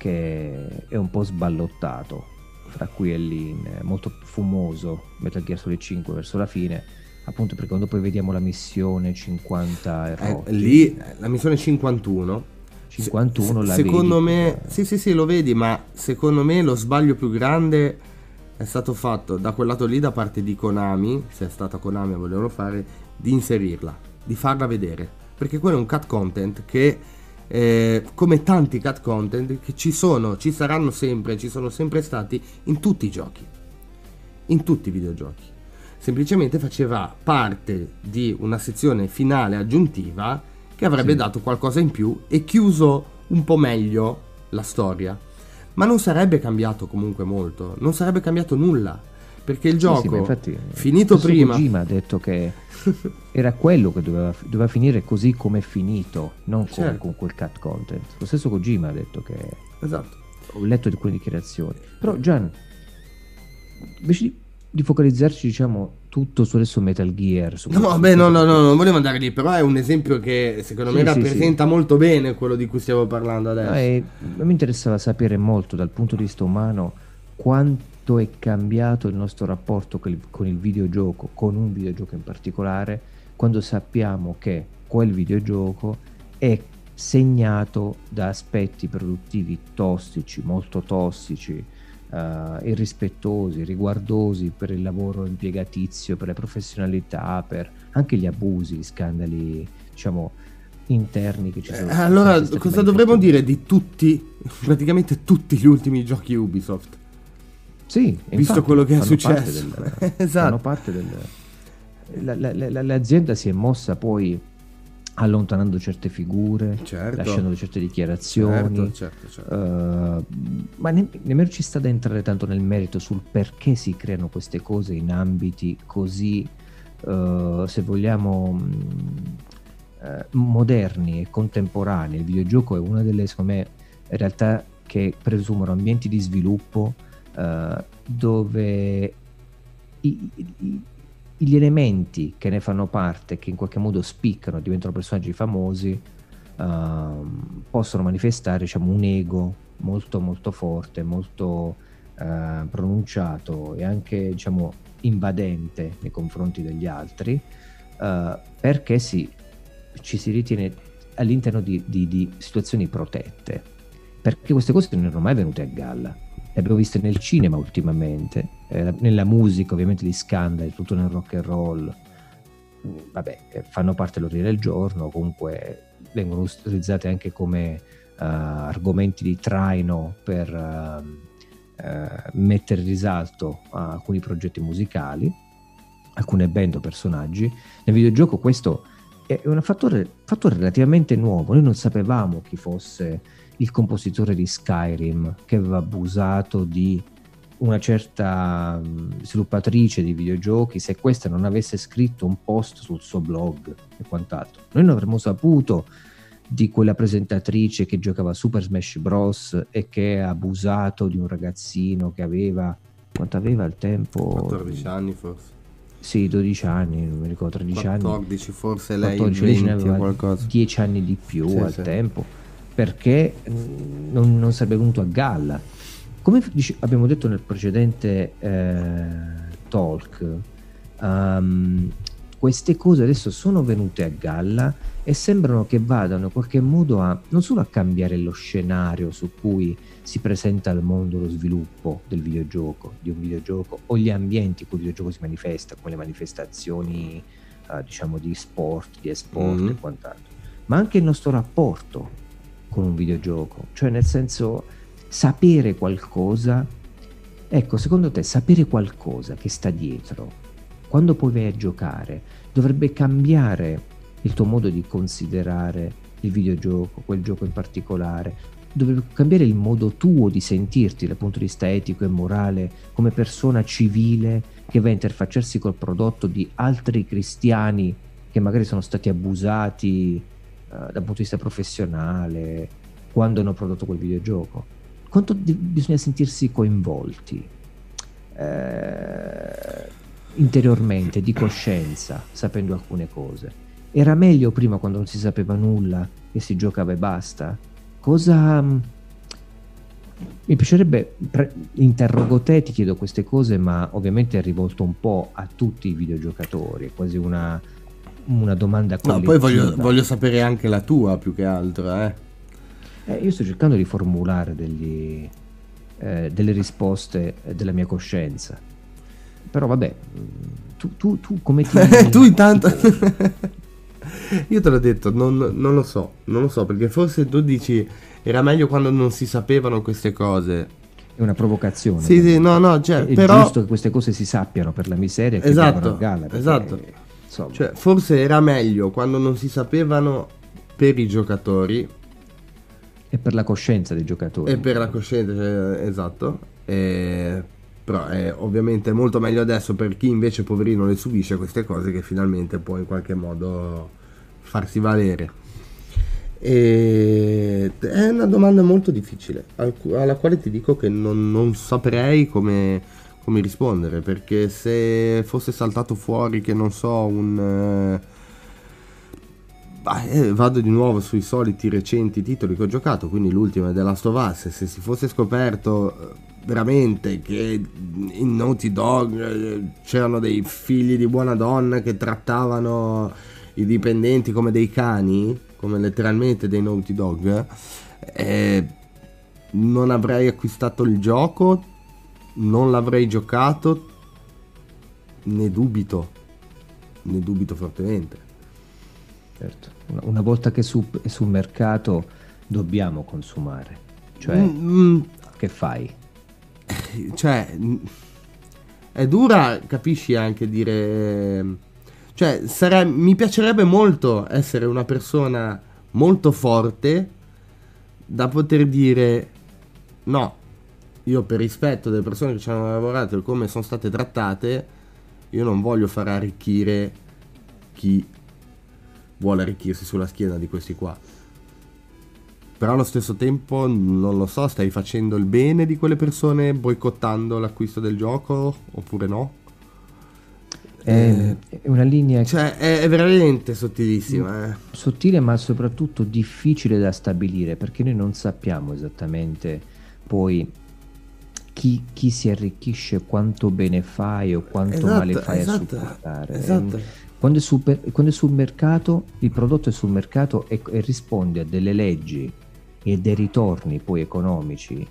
A: che è un po' sballottato fra qui e lì, molto fumoso Metal Gear Solid 5 verso la fine appunto perché quando poi vediamo la missione 50
B: eh, lì la missione 51
A: 51 se, la
B: secondo
A: vedi,
B: me sì sì sì lo vedi ma secondo me lo sbaglio più grande è stato fatto da quel lato lì da parte di Konami, se è stata Konami a volerlo fare, di inserirla, di farla vedere. Perché quello è un cut content che, eh, come tanti cut content, che ci sono, ci saranno sempre, ci sono sempre stati in tutti i giochi. In tutti i videogiochi. Semplicemente faceva parte di una sezione finale aggiuntiva che avrebbe sì. dato qualcosa in più e chiuso un po' meglio la storia ma non sarebbe cambiato comunque molto, non sarebbe cambiato nulla, perché il gioco, sì, sì, infatti, finito prima...
A: Kojima ha detto che era quello che doveva, doveva, finire così come è finito, non certo. con, quel cut content. Lo stesso Kojima ha detto che...
B: Esatto.
A: Ho letto alcune dichiarazioni. Però Gian, invece di, di focalizzarci, diciamo, tutto su adesso Metal Gear.
B: Su no, vabbè, no, no, no, non volevo andare lì, però è un esempio che secondo sì, me rappresenta sì, molto bene quello di cui stiamo parlando adesso. No,
A: e, mi interessava sapere molto dal punto di vista umano quanto è cambiato il nostro rapporto con il, con il videogioco, con un videogioco in particolare, quando sappiamo che quel videogioco è segnato da aspetti produttivi tossici, molto tossici, uh, irrispettosi, riguardosi per il lavoro impiegatizio, per le professionalità, per anche gli abusi, gli scandali, diciamo, interni che ci sono.
B: Eh, allora, cosa dovremmo dire di tutti, praticamente tutti gli ultimi giochi Ubisoft?
A: Sì,
B: visto infatti, quello che è successo.
A: Del, esatto. Parte del, la, la, la, l'azienda si è mossa poi allontanando certe figure, certo. lasciando certe dichiarazioni, certo, certo, uh, ma ne- nemmeno ci sta da entrare tanto nel merito sul perché si creano queste cose in ambiti così, uh, se vogliamo, uh, moderni e contemporanei. Il videogioco è una delle, secondo me, realtà che presumono ambienti di sviluppo dove i, i, gli elementi che ne fanno parte, che in qualche modo spiccano, diventano personaggi famosi, uh, possono manifestare diciamo, un ego molto molto forte, molto uh, pronunciato e anche diciamo, invadente nei confronti degli altri, uh, perché si, ci si ritiene all'interno di, di, di situazioni protette, perché queste cose non erano mai venute a galla le abbiamo viste nel cinema ultimamente, eh, nella musica ovviamente di scandali, tutto nel rock and roll, mm, vabbè, eh, fanno parte dell'ordine del giorno, comunque vengono utilizzate anche come uh, argomenti di traino per uh, uh, mettere in risalto alcuni progetti musicali, alcune band o personaggi. Nel videogioco questo è un fattore, fattore relativamente nuovo, noi non sapevamo chi fosse il compositore di Skyrim che aveva abusato di una certa sviluppatrice di videogiochi se questa non avesse scritto un post sul suo blog e quant'altro. Noi non avremmo saputo di quella presentatrice che giocava Super Smash Bros. e che ha abusato di un ragazzino che aveva quanto aveva al tempo?
B: 14 anni forse.
A: Sì, 12 anni, non mi ricordo, 13
B: 14,
A: anni.
B: 14 forse lei 14, 20 qualcosa.
A: 10 anni di più sì, al sì. tempo perché non, non, sarebbe venuto a galla. Come abbiamo detto nel precedente eh, talk, um, queste cose adesso sono venute a galla e sembrano che vadano in qualche modo a non solo a cambiare lo scenario su cui si presenta al mondo lo sviluppo del videogioco, di un videogioco o gli ambienti in cui il videogioco si manifesta, come le manifestazioni uh, diciamo di sport, di esport mm-hmm. e quant'altro, ma anche il nostro rapporto con un videogioco, cioè nel senso sapere qualcosa, ecco secondo te sapere qualcosa che sta dietro, quando poi vai a giocare, dovrebbe cambiare il tuo modo di considerare il videogioco, quel gioco in particolare, dovrebbe cambiare il modo tuo di sentirti dal punto di vista etico e morale come persona civile che va a interfacciarsi col prodotto di altri cristiani che magari sono stati abusati dal punto di vista professionale quando hanno prodotto quel videogioco. Quanto di- bisogna sentirsi coinvolti eh, interiormente, di coscienza, sapendo alcune cose. Era meglio prima quando non si sapeva nulla e si giocava e basta? Cosa... Mm, mi piacerebbe, pre- interrogo te, ti chiedo queste cose, ma ovviamente è rivolto un po' a tutti i videogiocatori, è quasi una, una domanda collettiva.
B: No, poi voglio, voglio, sapere anche la tua più che altro, eh.
A: Eh, io sto cercando di formulare degli, eh, delle risposte della mia coscienza. Però vabbè, mm, tu, tu, tu come ti...
B: tu intanto... Io te l'ho detto, non, non, lo so, non lo so, perché forse tu dici era meglio quando non si sapevano queste cose.
A: È una provocazione.
B: Sì, sì, no, no, cioè,
A: è
B: però...
A: giusto che queste cose si sappiano per la miseria che
B: esatto,
A: galla. Perché,
B: esatto. Cioè, forse era meglio quando non si sapevano per i giocatori.
A: E per la coscienza dei giocatori.
B: E per la coscienza, cioè, esatto. E però è ovviamente molto meglio adesso per chi invece poverino le subisce queste cose che finalmente può in qualche modo farsi valere. E è una domanda molto difficile alla quale ti dico che non, non saprei come, come, rispondere perché se fosse saltato fuori che non so un... Eh, vado di nuovo sui soliti recenti titoli che ho giocato, quindi l'ultimo è The Last of Us. Se si fosse scoperto veramente che in Naughty Dog eh, c'erano dei figli di buona donna che trattavano i dipendenti come dei cani, come letteralmente dei Naughty Dog, eh, non avrei acquistato il gioco, non l'avrei giocato, ne dubito, ne dubito fortemente.
A: Certo, una volta che su, è sul mercato dobbiamo consumare, cioè mm, mm. che fai?
B: cioè, è dura, capisci anche dire... Cioè, sare- mi piacerebbe molto essere una persona molto forte da poter dire no, io per rispetto delle persone che ci hanno lavorato e come sono state trattate, io non voglio far arricchire chi vuole arricchirsi sulla schiena di questi qua però allo stesso tempo non lo so, stai facendo il bene di quelle persone boicottando l'acquisto del gioco oppure no?
A: È, è una linea
B: cioè è, è veramente sottilissima eh.
A: sottile ma soprattutto difficile da stabilire perché noi non sappiamo esattamente poi chi, chi si arricchisce quanto bene fai o quanto esatto, male fai esatto, a supportare esatto. Quando è, sul, quando è, sul, mercato il prodotto è sul mercato e, e risponde a delle leggi e dei ritorni poi economici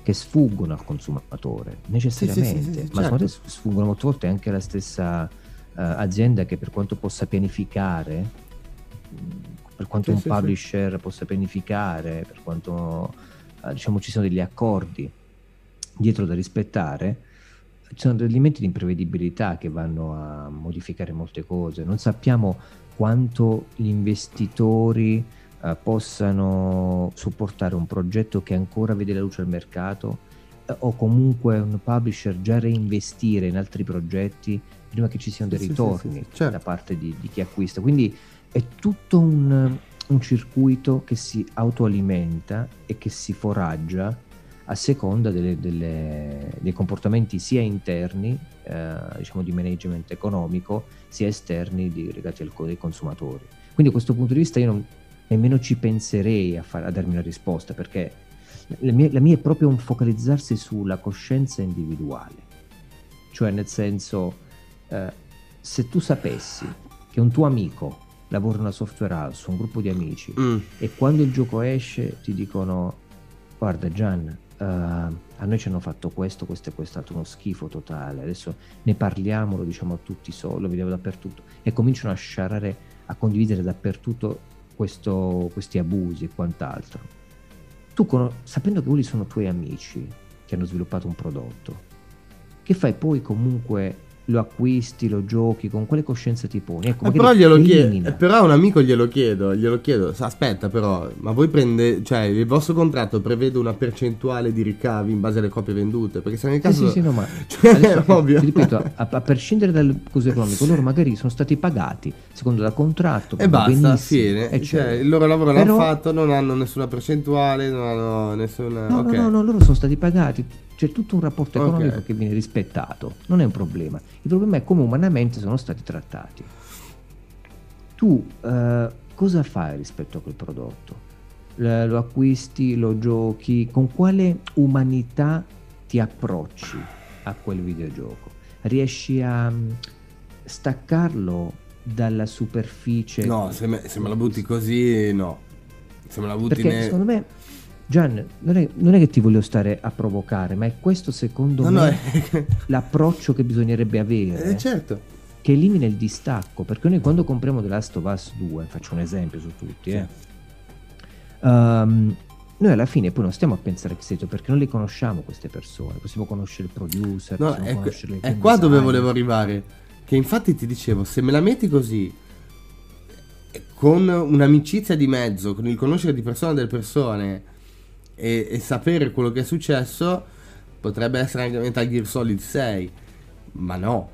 A: che sfuggono al consumatore necessariamente, sì, sì, sì, ma certo. sfuggono molte volte anche alla stessa uh, azienda che per quanto possa pianificare, per quanto un publisher possa pianificare, per quanto uh, diciamo ci sono degli accordi dietro da rispettare, ci sono degli elementi di imprevedibilità che vanno a modificare molte cose. Non sappiamo quanto gli investitori eh, possano supportare un progetto che ancora vede la luce al mercato eh, o comunque un publisher già reinvestire in altri progetti prima che ci siano dei ritorni sì, sì, sì, certo. da parte di, di, chi acquista. Quindi è tutto un, un circuito che si autoalimenta e che si foraggia a seconda delle, delle, dei comportamenti sia interni, eh, diciamo di management economico, sia esterni di, legati al, dei consumatori. Quindi da questo punto di vista io non, nemmeno ci penserei a, far, a darmi una risposta perché la mia, la mia, è proprio un focalizzarsi sulla coscienza individuale, cioè nel senso eh, se tu sapessi che un tuo amico lavora in una software house, un gruppo di amici,
B: Mm.
A: e quando il gioco esce ti dicono guarda Gian, eh, a noi ci hanno fatto questo, questo e quest'altro, uno schifo totale, adesso ne parliamo, lo diciamo a tutti solo, lo vediamo dappertutto, e cominciano a sciarare, a condividere dappertutto questo- questi abusi e quant'altro. Tu, cono- sapendo che quelli sono tuoi amici che hanno sviluppato un prodotto, che fai poi comunque lo acquisti, lo giochi, con quale coscienza ti poni? Ecco,
B: Eh, però glielo chiedo, però a un amico glielo chiedo, glielo chiedo, aspetta però, ma voi prende, cioè il vostro contratto prevede una percentuale di ricavi in base alle copie vendute? Perché se nel
A: Sì,
B: caso...
A: sì, sì, no, ma
B: Cioè,
A: adesso, eh,
B: ovvio.
A: ti ripeto, a, a prescindere dal coso economico, loro magari sono stati pagati secondo il contratto,
B: E basta, fine. Cioè,
A: eccetera.
B: il loro lavoro l'hanno
A: Però-
B: fatto, non hanno nessuna percentuale, non hanno nessuna...
A: No,
B: ok.
A: no, no, no, loro sono stati pagati, c'è tutto un rapporto economico che viene rispettato, non è un problema. Il problema è come umanamente sono stati trattati. Tu eh, cosa fai rispetto a quel prodotto? Lo acquisti, lo giochi, con quale umanità ti approcci a quel videogioco? Riesci a mm, staccarlo dalla superficie?
B: No, se me, se me la butti così, no. Se me la butti
A: Perché
B: ne...
A: secondo me, Gian, non è, non è che ti voglio stare a provocare, ma è questo secondo
B: No,
A: me
B: no, è...
A: l'approccio che bisognerebbe avere,
B: eh, certo.
A: che elimina il distacco. Perché noi quando compriamo The Last of Us 2, faccio un esempio su tutti, eh, ehm, noi alla fine poi non stiamo a pensare che siete perché non le conosciamo queste persone, possiamo conoscere il producer,
B: No,
A: possiamo
B: è,
A: conoscere il
B: è qua dove
A: designer.
B: volevo arrivare. Che infatti ti dicevo, se me la metti così, eh, con un'amicizia di mezzo, con il conoscere di persona delle persone e, e sapere quello che è successo, potrebbe essere anche Metal Gear Solid 6. Ma no,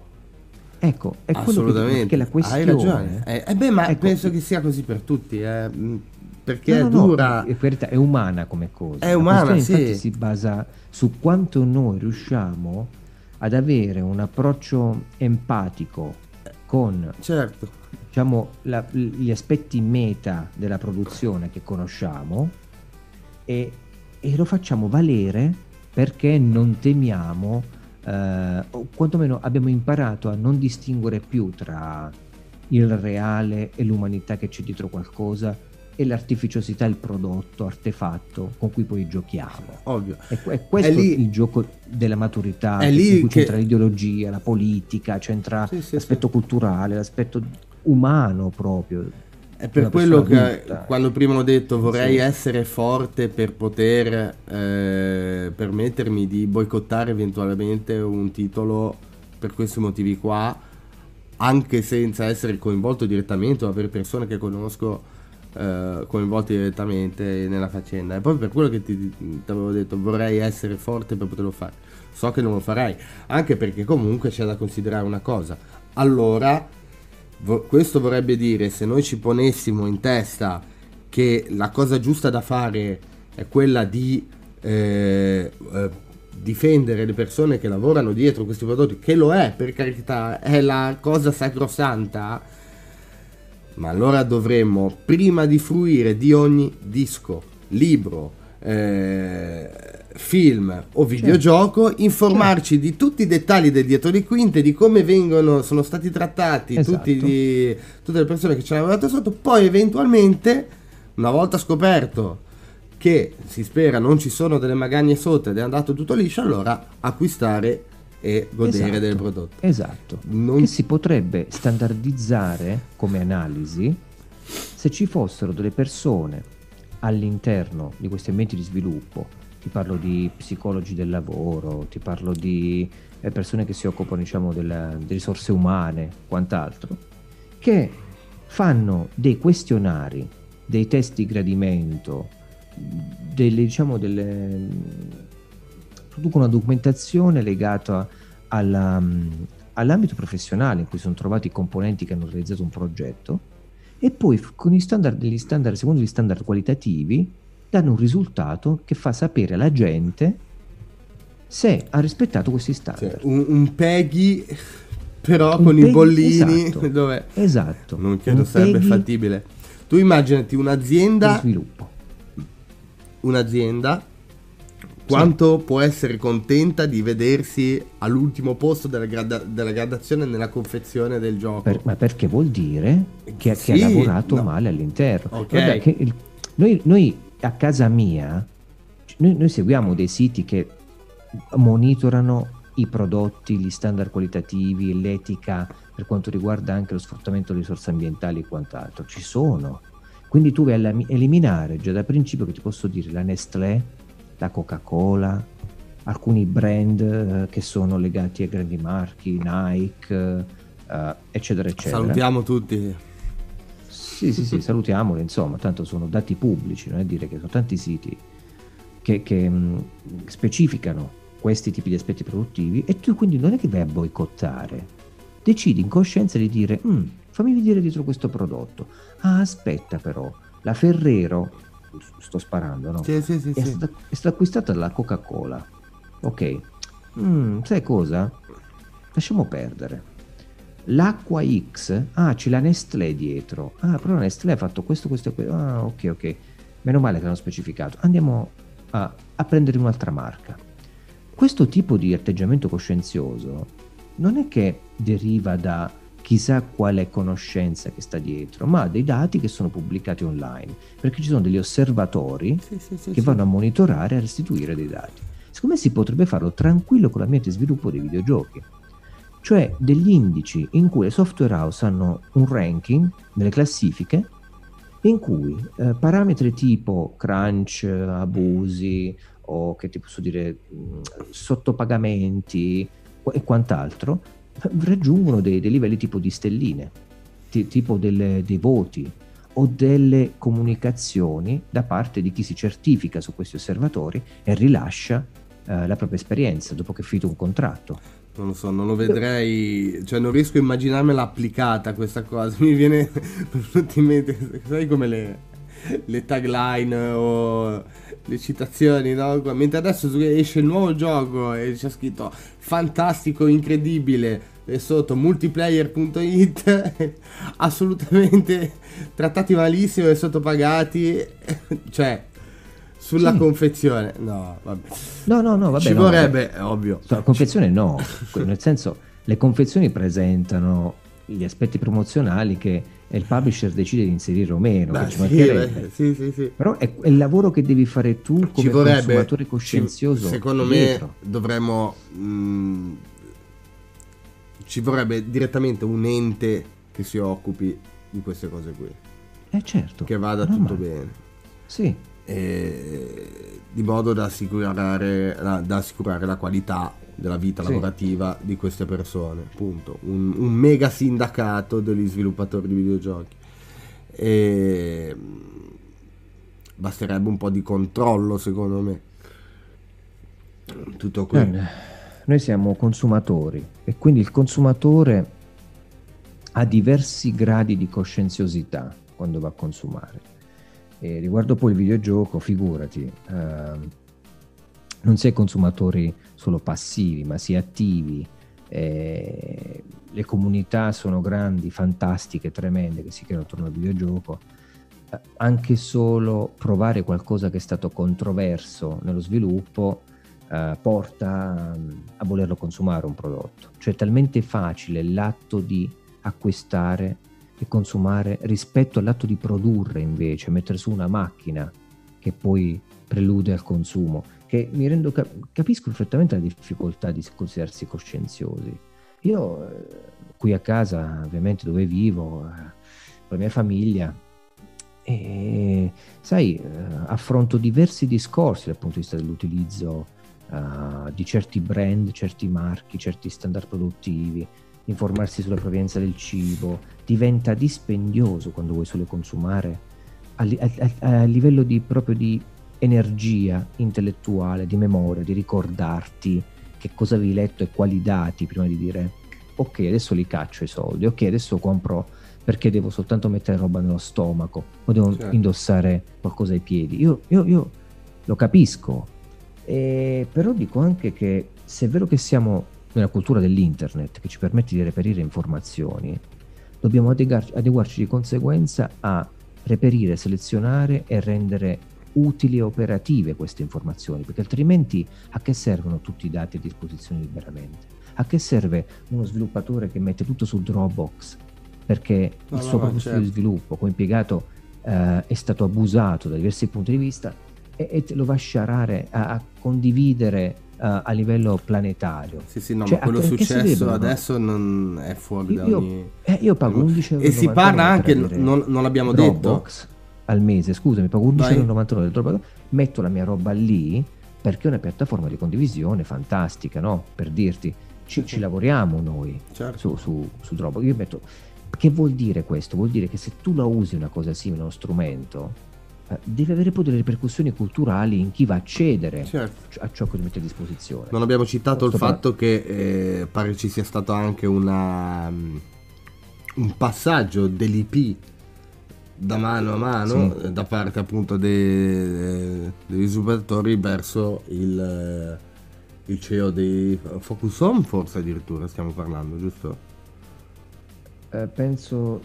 A: Ecco, è che,
B: assolutamente.
A: perché la
B: Hai
A: questione...
B: ragione. Eh, eh beh, ma
A: Ecco,
B: penso che sia così per tutti, eh, mm, Perché
A: No,
B: è
A: no, no,
B: dura.
A: è, è umana come cosa.
B: È umana, sì.
A: infatti si basa su quanto noi riusciamo ad avere un approccio empatico con
B: Certo.
A: diciamo, la- gli aspetti meta della produzione che conosciamo e, e lo facciamo valere perché non temiamo, eh, o quantomeno abbiamo imparato a non distinguere più tra il reale e l'umanità che c'è dietro qualcosa e l'artificiosità, il prodotto, artefatto con cui poi giochiamo.
B: Ovvio.
A: È, è questo
B: È lì-
A: il gioco della maturità,
B: è
A: in
B: lì
A: cui
B: che-
A: c'entra l'ideologia, la politica, c'entra
B: Sì, sì,
A: l'aspetto culturale, l'aspetto umano proprio.
B: È per quello che
A: adulta.
B: quando prima ho detto vorrei
A: Sì.
B: essere forte per poter eh, permettermi di boicottare eventualmente un titolo per questi motivi qua, anche senza essere coinvolto direttamente o avere persone che conosco eh, coinvolte direttamente nella faccenda. È proprio per quello che ti, ti avevo detto vorrei essere forte per poterlo fare. So che non lo farai, anche perché comunque c'è da considerare una cosa. Allora, questo vorrebbe dire se noi ci ponessimo in testa che la cosa giusta da fare è quella di eh, eh, difendere le persone che lavorano dietro questi prodotti, che lo è per carità, è la cosa sacrosanta, ma allora dovremmo prima di fruire di ogni disco, libro, eh, film o videogioco informarci di tutti i dettagli del dietro le quinte, di come vengono, sono stati trattati
A: Esatto.
B: gli- tutte le persone che ci hanno lavorato sotto, poi eventualmente, una volta scoperto che si spera non ci sono delle magagne sotto ed è andato tutto liscio, allora acquistare e godere
A: Esatto.
B: del prodotto.
A: Esatto.
B: Non-
A: Che si potrebbe standardizzare come analisi se ci fossero delle persone all'interno di questi ambienti di sviluppo. Ti parlo di psicologi del lavoro, ti parlo di eh, persone che si occupano diciamo, della- delle risorse umane, quant'altro, che fanno dei questionari, dei test di gradimento, delle, diciamo, delle, producono una documentazione legata alla, all'ambito professionale in cui sono trovati i componenti che hanno realizzato un progetto e poi con gli standard, degli standard, secondo gli standard qualitativi danno un risultato che fa sapere alla gente se ha rispettato questi standard.
B: un, un Peggy però
A: Un
B: con i
A: Peggy-
B: bollini
A: esatto.
B: dove
A: Esatto.
B: non credo sarebbe
A: Peggy
B: fattibile. Tu immaginati un'azienda,
A: sviluppo.
B: un'azienda quanto sì. può essere contenta di vedersi all'ultimo posto della, grada- della gradazione nella confezione del gioco.
A: Per, ma perché vuol dire che, sì, che ha lavorato no. male all'interno. Okay. Vabbè, il, noi, noi, a casa mia, noi, noi seguiamo dei siti che monitorano i prodotti, gli standard qualitativi, l'etica per quanto riguarda anche lo sfruttamento delle risorse ambientali e quant'altro. Ci sono. Quindi tu vai a eliminare già da principio che ti posso dire la Nestlé, la Coca-Cola, alcuni brand eh, che sono legati ai grandi marchi, Nike, eh, eccetera, eccetera.
B: Salutiamo tutti.
A: Sì, sì, sì, salutiamoli, insomma, tanto sono dati pubblici, non è dire che sono tanti siti che, che mh, specificano questi tipi di aspetti produttivi e tu quindi non è che vai a boicottare, decidi in coscienza di dire, mm, fammi vedere dietro questo prodotto. Ah, aspetta però, la Ferrero sto sparando, no?
B: Sì, sì, sì,
A: è. Stata, è, stata, acquistata dalla Coca-Cola. Ok. Mm, sai cosa? Lasciamo perdere. L'acqua X, ah, c'è la Nestlé dietro. Ah, però la Nestlé ha fatto questo, questo e questo. Ah, ok, ok. Meno male che l'hanno specificato. Andiamo a, a prendere un'altra marca. Questo tipo di atteggiamento coscienzioso non è che deriva da chissà quale conoscenza che sta dietro, ma dei dati che sono pubblicati online, perché ci sono degli osservatori sì, sì, sì, che vanno a monitorare e a restituire dei dati. Secondo me si potrebbe farlo tranquillo con l'ambiente di sviluppo dei videogiochi, cioè degli indici in cui le software house hanno un ranking nelle classifiche in cui eh, parametri tipo crunch, abusi o che ti posso dire sottopagamenti e quant'altro raggiungono dei, dei livelli tipo di stelline, t- tipo delle, dei voti o delle comunicazioni da parte di chi si certifica su questi osservatori e rilascia eh, la propria esperienza dopo che è finito un contratto.
B: Non lo so, non lo vedrei, cioè non riesco a immaginarmela applicata questa cosa, mi viene in mente, sai come le, le tagline o le citazioni, no? Mentre adesso esce il nuovo gioco e c'è scritto fantastico, incredibile e sotto multiplayer.it assolutamente trattati malissimo e sottopagati, cioè sulla sì. confezione. No, vabbè.
A: No, no, no, vabbè.
B: Ci
A: no,
B: vorrebbe, vabbè. ovvio.
A: La confezione no, nel senso le confezioni presentano gli aspetti promozionali che il publisher decide di inserire o meno. Beh, sì,
B: sì, sì, sì.
A: Però è, è, il lavoro che devi fare tu come vorrebbe, consumatore coscienzioso.
B: Ci, secondo dietro. me dovremmo... Mh, mm, ci vorrebbe direttamente un ente che si occupi di queste cose qui.
A: Eh certo.
B: Che vada tutto bene.
A: Sì.
B: Di modo da assicurare, da assicurare la qualità della vita sì. lavorativa di queste persone, appunto, un, un, mega sindacato degli sviluppatori di videogiochi. E basterebbe un po' di controllo, secondo me. Tutto qui. Eh,
A: noi siamo consumatori e quindi il consumatore ha diversi gradi di coscienziosità quando va a consumare. E riguardo poi il videogioco, figurati, eh, non si è consumatori solo passivi, ma si è attivi. Eh, le comunità sono grandi, fantastiche, tremende che si creano attorno al videogioco. Eh, anche solo provare qualcosa che è stato controverso nello sviluppo eh, porta mm, a volerlo consumare un prodotto. Cioè è talmente facile l'atto di acquistare e consumare rispetto all'atto di produrre invece, mettere su una macchina che poi prelude al consumo che mi rendo cap- capisco perfettamente la difficoltà di considerarsi coscienziosi. Io eh, qui a casa, ovviamente dove vivo, eh, con la mia famiglia, e sai, eh, affronto diversi discorsi dal punto di vista dell'utilizzo uh, di certi brand, certi marchi, certi standard produttivi, informarsi sulla provenienza del cibo, diventa dispendioso quando vuoi solo consumare a, a, a livello di, proprio di energia intellettuale, di memoria, di ricordarti che cosa avevi letto e quali dati prima di dire ok adesso li caccio i soldi, ok adesso compro perché devo soltanto mettere roba nello stomaco o devo certo. indossare qualcosa ai piedi. Io, io, io lo capisco, e, però dico anche che se è vero che siamo nella cultura dell'internet che ci permette di reperire informazioni, dobbiamo adeguarci, adeguarci di conseguenza a reperire, selezionare e rendere utili e operative queste informazioni, perché altrimenti a che servono tutti i dati a disposizione liberamente? A che serve uno sviluppatore che mette tutto su Dropbox perché no, il suo no, proprio certo. di sviluppo come impiegato eh, è stato abusato da diversi punti di vista e, e lo va a sciarare, a, a condividere a livello planetario.
B: Sì, sì, no, cioè, ma quello successo adesso non è fuori
A: io,
B: da ogni...
A: Eh, io pago 11 euro.
B: E si parla anche, non, non l'abbiamo Dropbox detto?
A: al mese, scusami, pago 11,99 euro, metto la mia roba lì perché è una piattaforma di condivisione fantastica, no? Per dirti, ci, ci lavoriamo noi certo. su, su, su Dropbox. Io metto... Che vuol dire questo? Vuol dire che se tu la usi una cosa simile, uno strumento, eh, deve avere poi delle ripercussioni culturali in chi va a accedere certo. a ciò che mette a disposizione.
B: Non abbiamo citato Questo il fatto che eh, pare ci sia stato anche una, um, un passaggio dell'IP da mano a mano sì. da parte appunto dei, degli sviluppatori verso il, il CEO di Focus Home forse addirittura stiamo parlando giusto?
A: Eh, penso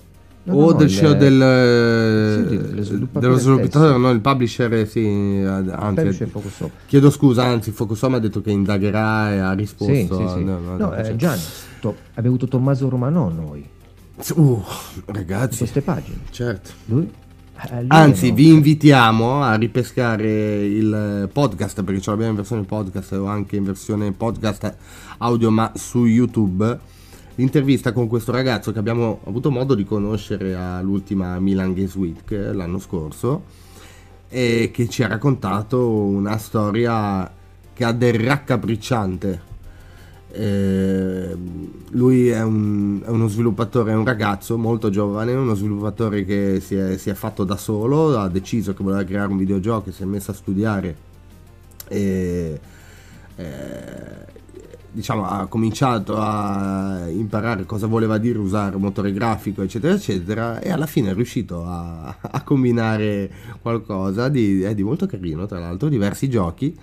B: No, o no, del CEO del, sì, dello sviluppatore, no, il publisher, sì, anzi, publisher chiedo scusa, anzi Focusoma ha detto che indagherà e ha risposto. Sì, sì,
A: sì. No, no, no eh, Gianni, to, abbiamo avuto Tommaso Romano noi.
B: Uh, ragazzi.
A: Queste pagine.
B: Certo. Lui, eh, Anzi, vi invitiamo a ripescare il podcast perché ce l'abbiamo in versione podcast o anche in versione podcast audio, ma su YouTube l'intervista con questo ragazzo che abbiamo avuto modo di conoscere all'ultima Milan Games Week l'anno scorso e che ci ha raccontato una storia che ha del raccapricciante. Eh, lui è, un, è, uno sviluppatore, è un ragazzo molto giovane, uno sviluppatore che si è, si è, fatto da solo, ha deciso che voleva creare un videogioco, si è messo a studiare e, eh, diciamo, ha cominciato a imparare cosa voleva dire usare un motore grafico, eccetera, eccetera, e alla fine è riuscito a, a combinare qualcosa di, eh, di, molto carino, tra l'altro, diversi giochi,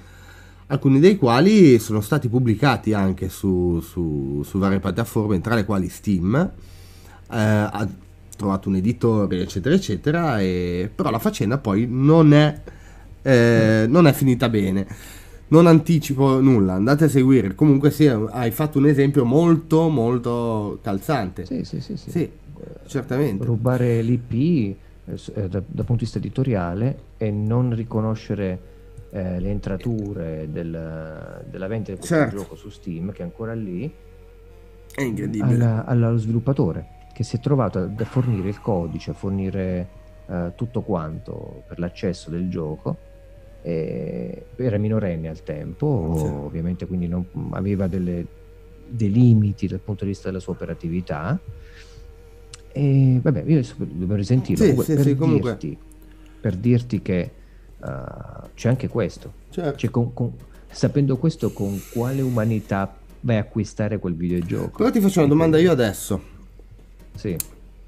B: alcuni dei quali sono stati pubblicati anche su, su, su varie piattaforme, tra le quali Steam. Eh, ha trovato un editore, eccetera, eccetera, e, però la faccenda poi non è, eh, non è finita bene non anticipo nulla, andate a seguire. Comunque sì, hai fatto un esempio molto molto calzante.
A: Sì, sì, sì. sì.
B: sì certamente.
A: Rubare l'IP eh, eh, dal da punto di vista editoriale e non riconoscere eh, le entrature del, della vendita di questo certo. gioco su Steam, che è ancora lì,
B: è incredibile. Alla,
A: allo sviluppatore che si è trovato a fornire il codice, a fornire eh, tutto quanto per l'accesso del gioco eh, era minorenne al tempo, sì. ovviamente quindi non, aveva delle, dei limiti dal punto di vista della sua operatività. E vabbè, io adesso devo risentirlo. Sì, sì, per, sì, dirti, per, dirti, che uh, c'è anche questo. Certo. Cioè, con, con, sapendo questo, con quale umanità vai a acquistare quel videogioco?
B: Però ti faccio una domanda io adesso.
A: Sì.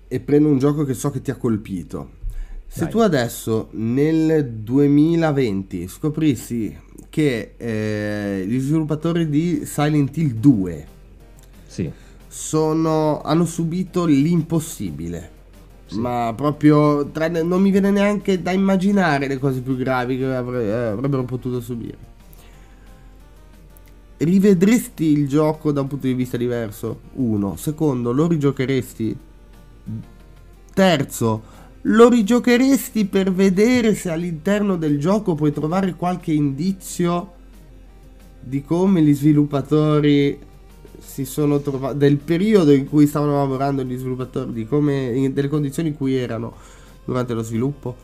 B: E prendo un gioco che so che ti ha colpito. Se Dai. tu adesso nel 2020 scoprissi che eh, gli sviluppatori di Silent Hill 2
A: sì.
B: sono, hanno subito l'impossibile, sì. ma proprio tra, non mi viene neanche da immaginare le cose più gravi che avre, eh, avrebbero potuto subire. Rivedresti il gioco da un punto di vista diverso? Uno. Secondo, lo rigiocheresti? Terzo, lo rigiocheresti per vedere se all'interno del gioco puoi trovare qualche indizio di come gli sviluppatori si sono trovati del periodo in cui stavano lavorando gli sviluppatori, di come delle condizioni in cui erano durante lo sviluppo?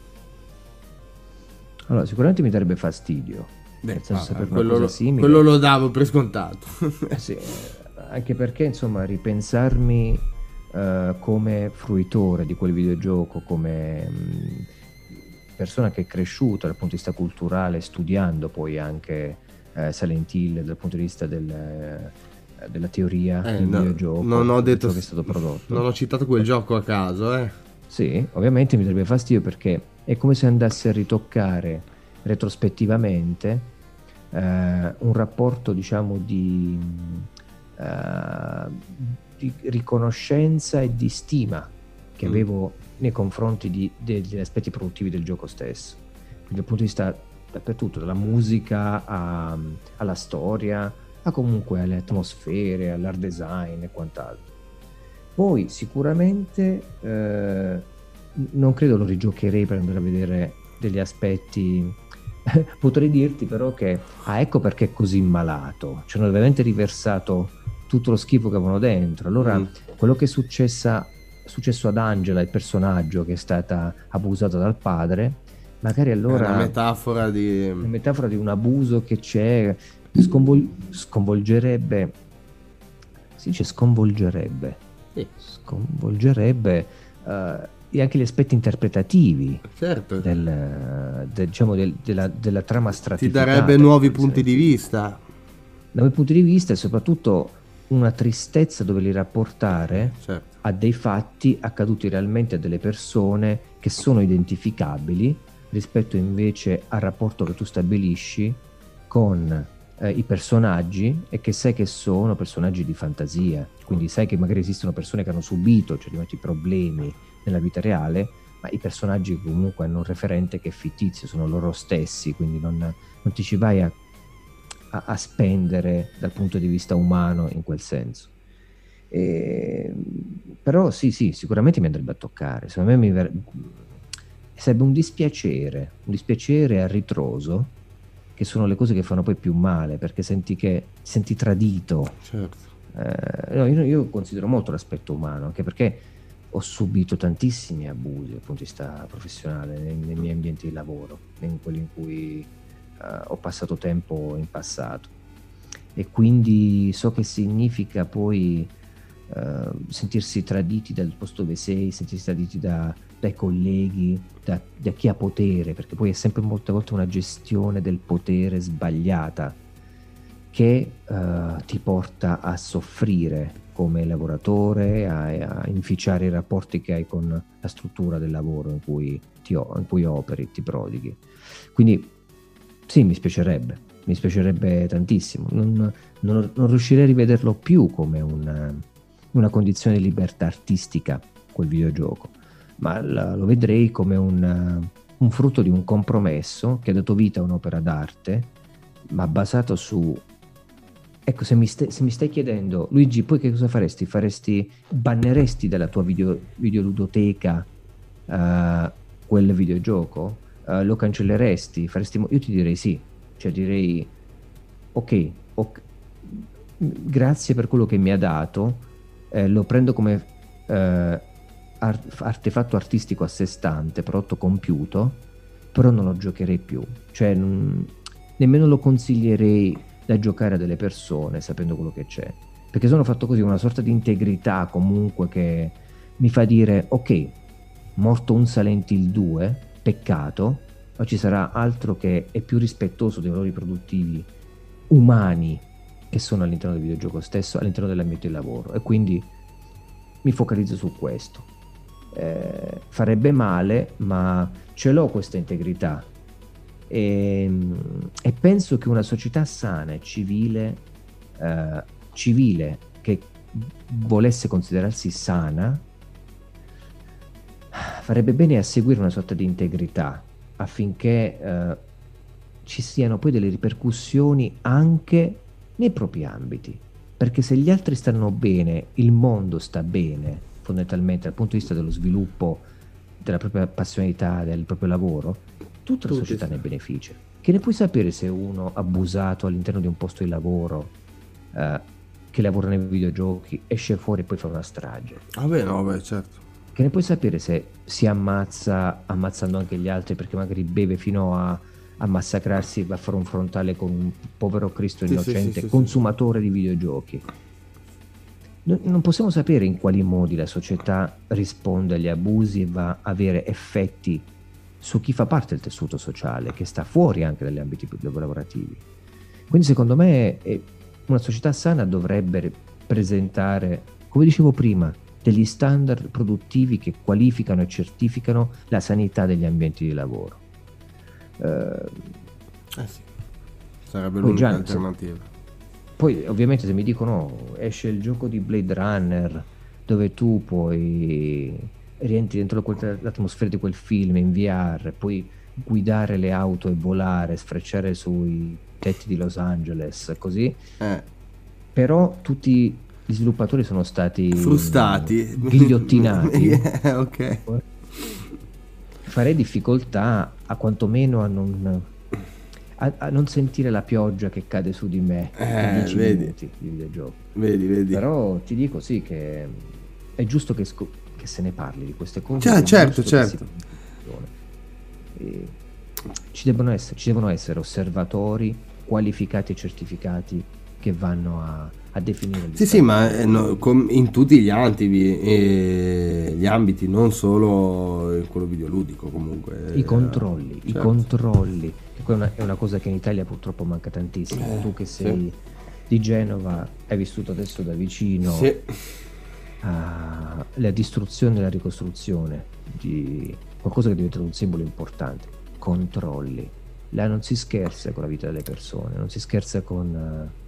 A: Allora, sicuramente mi darebbe fastidio.
B: Beh, ah, quello, lo, quello, lo, davo per scontato.
A: eh sì, anche perché insomma ripensarmi uh, come fruitore di quel videogioco, come mh, mm, persona che è cresciuta dal punto di vista culturale, studiando poi anche uh, Silent Hill dal punto di vista del, uh, della teoria eh, del no, videogioco,
B: non ho detto
A: che è stato prodotto.
B: Non ho citato quel gioco a caso, eh.
A: Sì, ovviamente mi darebbe fastidio perché è come se andasse a ritoccare retrospettivamente un rapporto, diciamo, di di riconoscenza e di stima che mm. avevo nei confronti di, degli aspetti produttivi del gioco stesso. quindi dal punto di vista dappertutto, dalla musica a, alla storia, a comunque alle atmosfere, all'art design e quant'altro. Poi sicuramente eh, non credo lo rigiocherei per andare a vedere degli aspetti. Potrei dirti però che, ah ecco perché è così malato, cioè hanno veramente riversato tutto lo schifo che avevano dentro. Allora mm. quello che è successa, successo ad Angela, il personaggio che è stata abusata dal padre, magari allora... È
B: una metafora di...
A: Una metafora di un abuso che c'è, sconvol- sconvolgerebbe... Si dice sconvolgerebbe. Sì. Sconvolgerebbe... Uh, anche gli aspetti interpretativi
B: certo.
A: del, del, diciamo, del, della, della, trama stratificata.
B: Ti darebbe nuovi punti di vista.
A: Nuovi punti di vista e soprattutto una tristezza doverli rapportare certo. a dei fatti accaduti realmente a delle persone che sono identificabili rispetto invece al rapporto che tu stabilisci con eh, i personaggi e che sai che sono personaggi di fantasia. Quindi sai che magari esistono persone che hanno subito certi problemi nella vita reale, ma i personaggi comunque hanno un referente che è fittizio, sono loro stessi, quindi non, non ti ci vai a, a, a, spendere dal punto di vista umano in quel senso. E, però sì, sì, sicuramente mi andrebbe a toccare, secondo me mi ver- sarebbe un dispiacere, un dispiacere a ritroso, che sono le cose che fanno poi più male, perché senti che senti tradito.
B: Certo.
A: Eh, no, io, io considero molto l'aspetto umano, anche perché ho subito tantissimi abusi dal punto di vista professionale nei, nei miei ambienti di lavoro, in quelli in cui ho passato tempo in passato. E quindi so che significa poi uh, sentirsi traditi dal posto dove sei, sentirsi traditi da, dai colleghi, da, da, chi ha potere, perché poi è sempre molte volte una gestione del potere sbagliata che uh, ti porta a soffrire come lavoratore, a, a, inficiare i rapporti che hai con la struttura del lavoro in cui, ti, in cui operi, ti prodighi. Quindi sì, mi spiacerebbe, mi spiacerebbe tantissimo. Non, non, non riuscirei a rivederlo più come una, una condizione di libertà artistica, quel videogioco, ma la, lo vedrei come un, un frutto di un compromesso che ha dato vita a un'opera d'arte, ma basato su Ecco, se mi, st- se mi, stai chiedendo, Luigi, poi che cosa faresti? Faresti, banneresti dalla tua video, videoludoteca uh, quel videogioco? Uh, lo cancelleresti? Faresti, io ti direi sì, cioè direi, ok, okay grazie per quello che mi ha dato, eh, lo prendo come eh, art- artefatto artistico a sé stante, prodotto compiuto, però non lo giocherei più, cioè non, nemmeno lo consiglierei da giocare a delle persone sapendo quello che c'è. Perché sono fatto così, una sorta di integrità comunque che mi fa dire, ok, morto un Silent Hill 2, peccato, ma ci sarà altro che è più rispettoso dei valori produttivi umani che sono all'interno del videogioco stesso, all'interno dell'ambiente di lavoro. E quindi mi focalizzo su questo. Eh, farebbe male, ma ce l'ho questa integrità e, ehm, e penso che una società sana e civile, eh, civile che volesse considerarsi sana farebbe bene a seguire una sorta di integrità affinché eh, ci siano poi delle ripercussioni anche nei propri ambiti. Perché se gli altri stanno bene, il mondo sta bene, fondamentalmente dal punto di vista dello sviluppo della propria passionalità, del proprio lavoro, tutta la società ne beneficia. Che ne puoi sapere se uno abusato all'interno di un posto di lavoro eh, che lavora nei videogiochi esce fuori e poi fa una strage?
B: Ah beh, no, beh, certo.
A: Che ne puoi sapere se si ammazza ammazzando anche gli altri perché magari beve fino a, a massacrarsi e va a fare un frontale con un povero Cristo sì, innocente, sì, sì, consumatore di videogiochi? non possiamo sapere in quali modi la società risponde agli abusi e va a avere effetti su chi fa parte del tessuto sociale, che sta fuori anche dagli ambiti lavorativi. Quindi secondo me una società sana dovrebbe presentare, come dicevo prima, degli standard produttivi che qualificano e certificano la sanità degli ambienti di lavoro.
B: Eh, eh sì, sarebbe l'unica già, alternativa.
A: Poi ovviamente se mi dicono esce il gioco di Blade Runner dove tu puoi rientri dentro l'atmosfera di quel film in VR, poi guidare le auto e volare, sfrecciare sui tetti di Los Angeles, così.
B: Eh.
A: Però tutti gli sviluppatori sono stati
B: frustati,
A: ghigliottinati.
B: yeah, ok.
A: Farei difficoltà a quantomeno a non, a, a non sentire la pioggia che cade su di me
B: Eh,
A: in 10
B: vedi. Vedi, vedi.
A: Però ti dico sì che è giusto che, sco- che se ne parli di queste cose.
B: Cioè, certo, certo.
A: si- ci, devono essere, ci devono essere osservatori qualificati e certificati che vanno a, a definire
B: Sì, sì, ma eh, no, in tutti gli ambiti, eh, gli ambiti, non solo in quello videoludico comunque.
A: I controlli, i
B: certo.
A: controlli, che poi è una, è una cosa che in Italia purtroppo manca tantissimo.
B: Eh,
A: tu che
B: sì.
A: sei di Genova, hai vissuto adesso da vicino
B: Sì,
A: ah, la distruzione e la ricostruzione di qualcosa che è diventato un simbolo importante. Controlli. Là non si scherza con la vita delle persone, non si scherza con, eh,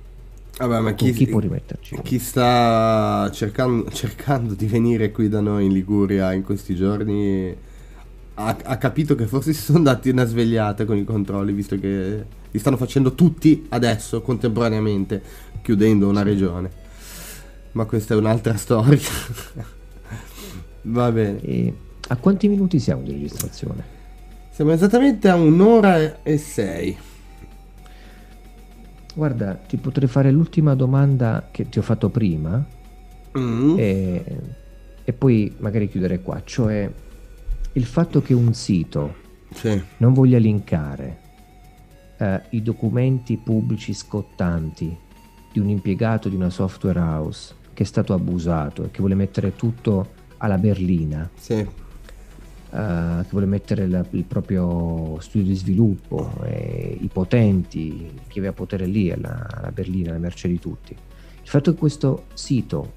B: vabbè, ma chi,
A: chi può rimetterci.
B: chi sta cercando, cercando di venire qui da noi in Liguria in questi giorni ha, ha capito che forse si sono dati una svegliata con i controlli, visto che li stanno facendo tutti adesso, contemporaneamente, chiudendo una regione. Ma questa è un'altra storia. Va bene.
A: E a quanti minuti siamo di registrazione?
B: Siamo esattamente a un'ora e sei.
A: Guarda, ti potrei fare l'ultima domanda che ti ho fatto prima
B: Mm.
A: e, e poi magari chiudere qua, cioè il fatto che un sito
B: Sì.
A: non voglia linkare eh, i documenti pubblici scottanti di un impiegato di una software house che è stato abusato e che vuole mettere tutto alla berlina,
B: Sì.
A: Eh, che vuole mettere la- il proprio studio di sviluppo, i potenti, chi aveva potere lì alla, alla berlina, alla merce di tutti. Il fatto che questo sito,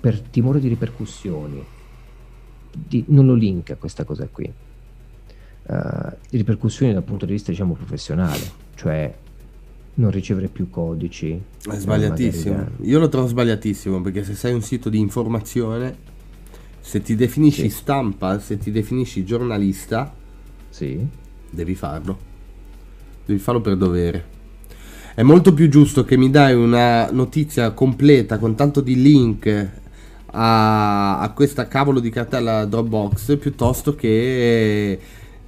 A: per timore di ripercussioni, di- non lo linka questa cosa qui, di ripercussioni dal punto di vista diciamo professionale, cioè non ricevere più codici.
B: È
A: eh,
B: sbagliatissimo. Io lo trovo sbagliatissimo perché se sei un sito di informazione, se ti definisci
A: Sì.
B: stampa, se ti definisci giornalista,
A: Sì,
B: devi farlo. Devi farlo per dovere. È molto più giusto che mi dai una notizia completa con tanto di link a, a questa cavolo di cartella Dropbox piuttosto che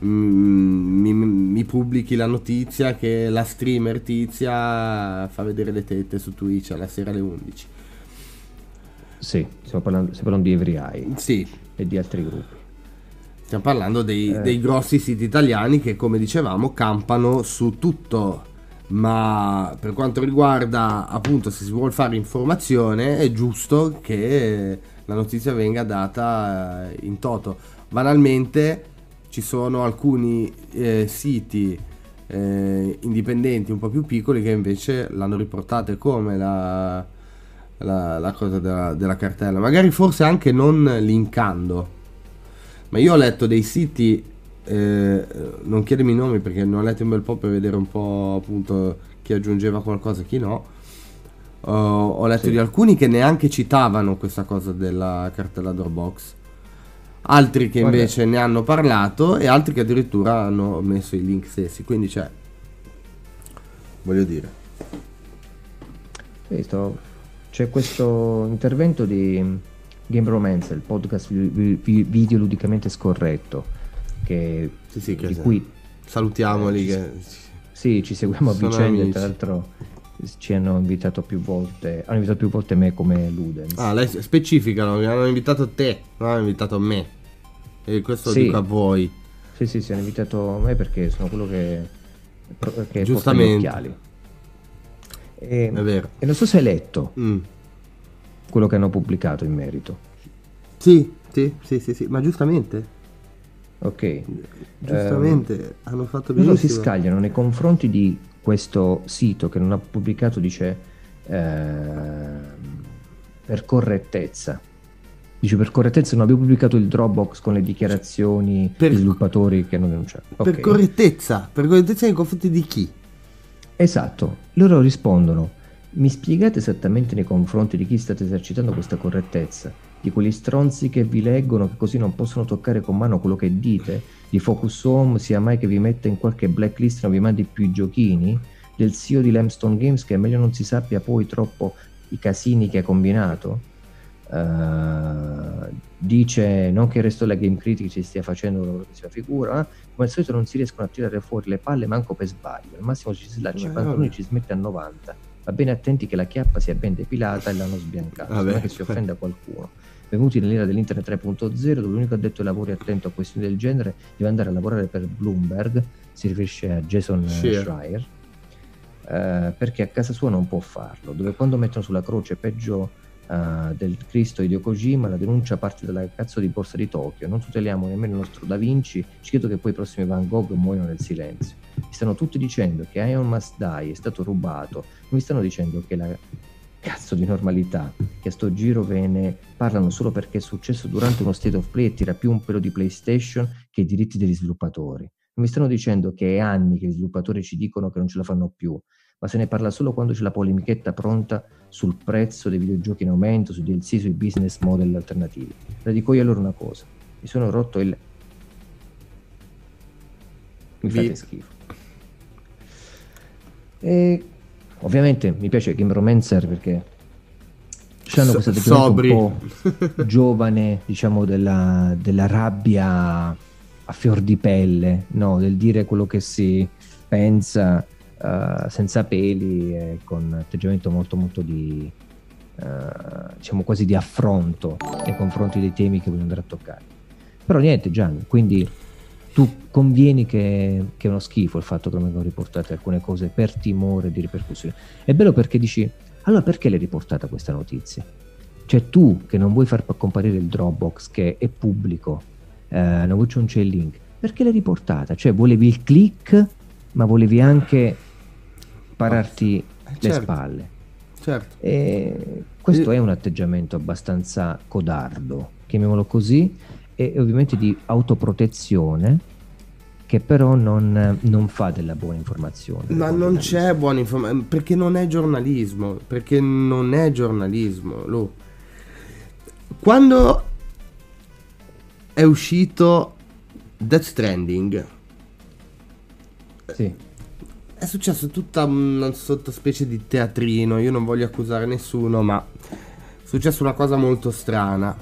B: mm, mi, mi pubblichi la notizia che la streamer tizia fa vedere le tette su Twitch alla sera alle 11.
A: Sì, stiamo parlando, stiamo parlando di Every Eye
B: Sì,
A: e di altri gruppi.
B: Stiamo parlando dei,
A: Eh.
B: dei grossi siti italiani che, come dicevamo, campano su tutto. Ma per quanto riguarda, appunto, se si vuole fare informazione, è giusto che la notizia venga data eh, in toto. Banalmente, ci sono alcuni eh, siti eh, indipendenti un po' più piccoli che invece l'hanno riportata come la, la- la cosa della, della cartella. Magari forse anche non linkando. Ma io ho letto dei siti, eh, non chiedermi i nomi perché ne ho letti un bel po' per vedere un po' appunto chi aggiungeva qualcosa e chi no. Ho- ho letto
A: Sì.
B: di alcuni che neanche citavano questa cosa della cartella Dropbox. Altri che
A: Guarda.
B: invece ne hanno parlato e altri che addirittura hanno messo i link stessi. Quindi c'è. Voglio dire.
A: Sì, sto- C'è questo intervento di Game Romance, il podcast vi- vi- videoludicamente scorretto, che,
B: Sì, sì, che
A: di cui
B: salutiamoli. Che...
A: sì, ci seguiamo a vicenda,
B: amici.
A: tra l'altro ci hanno invitato più volte, hanno invitato più volte me come Ludens.
B: Ah, lei specificano, mi hanno invitato te, non hanno invitato me. E questo
A: Sì.
B: dico a voi.
A: Sì, sì, sì, hanno invitato me perché sono quello che, che porta gli
B: Giustamente.
A: occhiali. E,
B: È vero.
A: e non so se hai letto
B: Mm.
A: quello che hanno pubblicato in merito.
B: Sì, sì, sì, sì, sì, ma giustamente,
A: Ok.
B: giustamente hanno fatto
A: Loro si
B: benissimo.
A: scagliano nei confronti di questo sito che non ha pubblicato, dice, ehm, per correttezza. Dice per correttezza non abbiamo pubblicato il Dropbox con le dichiarazioni
B: Per-
A: degli sviluppatori che non denunciano.
B: Per
A: Ok.
B: correttezza, per correttezza nei confronti di chi?
A: Esatto, loro rispondono, mi spiegate esattamente nei confronti di chi state esercitando questa correttezza? di quegli stronzi che vi leggono che così non possono toccare con mano quello che dite, di Focus Home sia mai che vi metta in qualche blacklist e non vi mandi più i giochini, del CEO di Lamstone Games che è meglio non si sappia poi troppo i casini che ha combinato. Uh, dice non che il resto della Game Critic ci stia facendo una bellissima figura, ma come al solito non si riescono a tirare fuori le palle manco per sbaglio. Al massimo ci si lancia i pantaloni e ci smette a 90. Va bene attenti che la chiappa sia ben depilata e l'hanno sbiancata, non è che si offenda qualcuno. Benvenuti nell'era dell'Internet 3.0, dove l'unico addetto ai lavori attento a questioni del genere deve andare a lavorare per Bloomberg, si riferisce a Jason Schreier, eh, perché a casa sua non può farlo, dove quando mettono sulla croce peggio uh, del Cristo Hideo Kojima, la denuncia parte dalla cazzo di borsa di Tokyo, non tuteliamo nemmeno il nostro Da Vinci, ci chiedo che poi i prossimi Van Gogh muoiono nel silenzio. Mi stanno tutti dicendo che Ion Must Die è stato rubato, mi stanno dicendo che la cazzo di normalità che a sto giro ve ne parlano solo perché è successo durante uno state of play e tira più un pelo di PlayStation che i diritti degli sviluppatori. Non mi stanno dicendo che è anni che gli sviluppatori ci dicono che non ce la fanno più, ma se ne parla solo quando c'è la polemichetta pronta sul prezzo dei videogiochi in aumento, sui DLC, sui business model alternativi. La dico io allora una cosa, mi sono rotto il... Mi fate Vi... schifo. E ovviamente mi piace Game Romancer perché hanno atteggiamento un po' giovane, diciamo, della, della rabbia a fior di pelle, no? del dire quello che si pensa uh, senza peli e con atteggiamento molto molto di uh, diciamo quasi di affronto nei confronti dei temi che voglio andare a toccare. Però niente Gian quindi tu convieni che, che, è uno schifo il fatto che non vengono riportate alcune cose per timore di ripercussioni. È bello perché dici allora perché l'hai riportata questa notizia? Cioè tu che non vuoi far comparire il Dropbox che è pubblico eh, non c'è il link perché l'hai riportata? Cioè volevi il click ma volevi anche pararti eh, le certo. spalle.
B: Certo.
A: E questo e... è un atteggiamento abbastanza codardo, chiamiamolo così, e ovviamente di autoprotezione che però non, non fa della buona informazione.
B: Ma non c'è buona informazione, perché non è giornalismo, perché non è giornalismo. Lu. Quando è uscito Death Stranding,
A: sì
B: è successo tutta una sottospecie di teatrino. Io non voglio accusare nessuno, ma è successa una cosa molto strana.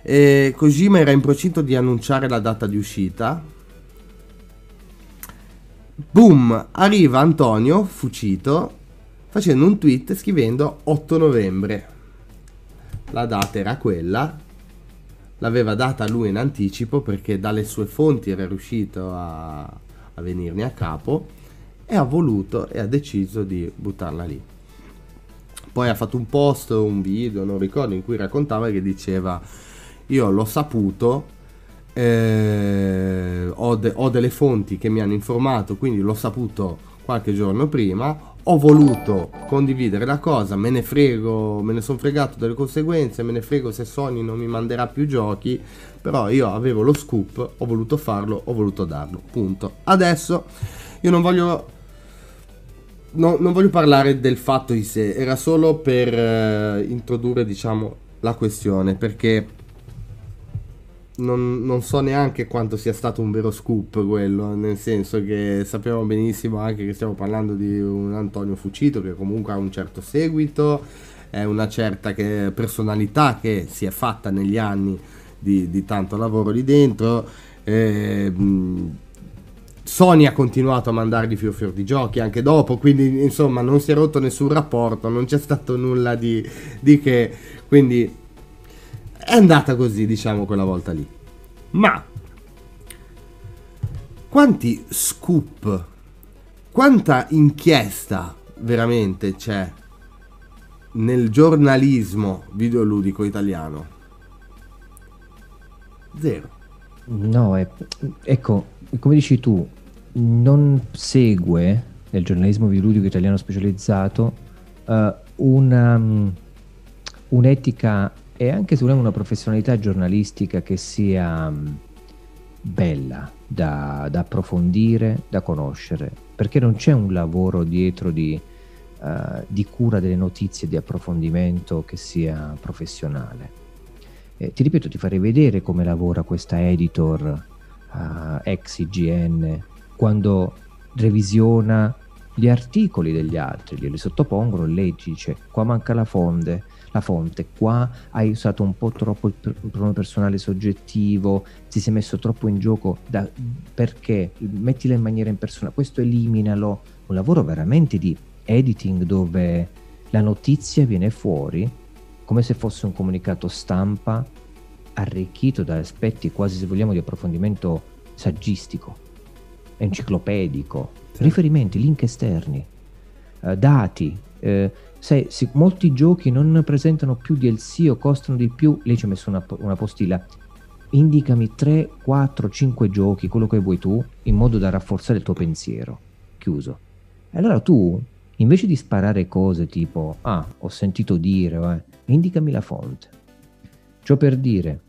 B: E Kojima era in procinto di annunciare la data di uscita. Boom! Arriva Antonio Fucito facendo un tweet scrivendo 8 novembre. La data era quella. L'aveva data lui in anticipo perché dalle sue fonti era riuscito a, a venirne a capo e ha voluto e ha deciso di buttarla lì. Poi ha fatto un post, un video, non ricordo, in cui raccontava che diceva io l'ho saputo, eh, ho, de- ho delle fonti che mi hanno informato, quindi l'ho saputo qualche giorno prima, ho voluto condividere la cosa, me ne frego, me ne sono fregato delle conseguenze, me ne frego se Sony non mi manderà più giochi, però io avevo lo scoop, ho voluto farlo, ho voluto darlo, punto. Adesso io non voglio no, non voglio parlare del fatto di sé, era solo per eh, introdurre, diciamo, la questione, perché non, non, so neanche quanto sia stato un vero scoop quello, nel senso che sappiamo benissimo anche che stiamo parlando di un Antonio Fucito che comunque ha un certo seguito, è una certa che, personalità che si è fatta negli anni di, di tanto lavoro lì dentro. Eh, Sony ha continuato a mandargli fior fior di giochi anche dopo, quindi insomma non si è rotto nessun rapporto, non c'è stato nulla di, di che, quindi è andata così diciamo quella volta lì. Ma quanti scoop, quanta inchiesta veramente c'è nel giornalismo videoludico italiano? Zero.
A: No, è, ecco, come dici tu, non segue nel giornalismo videoludico italiano specializzato uh, una, um, un'etica e anche se una professionalità giornalistica che sia um, bella da, da, approfondire, da conoscere, perché non c'è un lavoro dietro di, uh, di cura delle notizie, di approfondimento che sia professionale Eh, ti ripeto, ti farei vedere come lavora questa editor uh, ex IGN quando revisiona gli articoli degli altri, glieli sottopongono, lei dice qua manca la fonte, la fonte, qua hai usato un po' troppo il pronome personale soggettivo, ti sei messo troppo in gioco, da, perché? Mettila in maniera impersonale, questo eliminalo, un lavoro veramente di editing dove la notizia viene fuori come se fosse un comunicato stampa arricchito da aspetti quasi se vogliamo di approfondimento saggistico, enciclopedico, sì. riferimenti, link esterni, eh, dati. Eh, se, se, molti giochi non presentano più DLC o costano di più, lei ci ha messo una, una postilla. Indicami 3, 4, 5 giochi, quello che vuoi tu, in modo da rafforzare il tuo pensiero. Chiuso. E allora tu, invece di sparare cose tipo, ah, ho sentito dire, eh, indicami la fonte. Ciò per dire,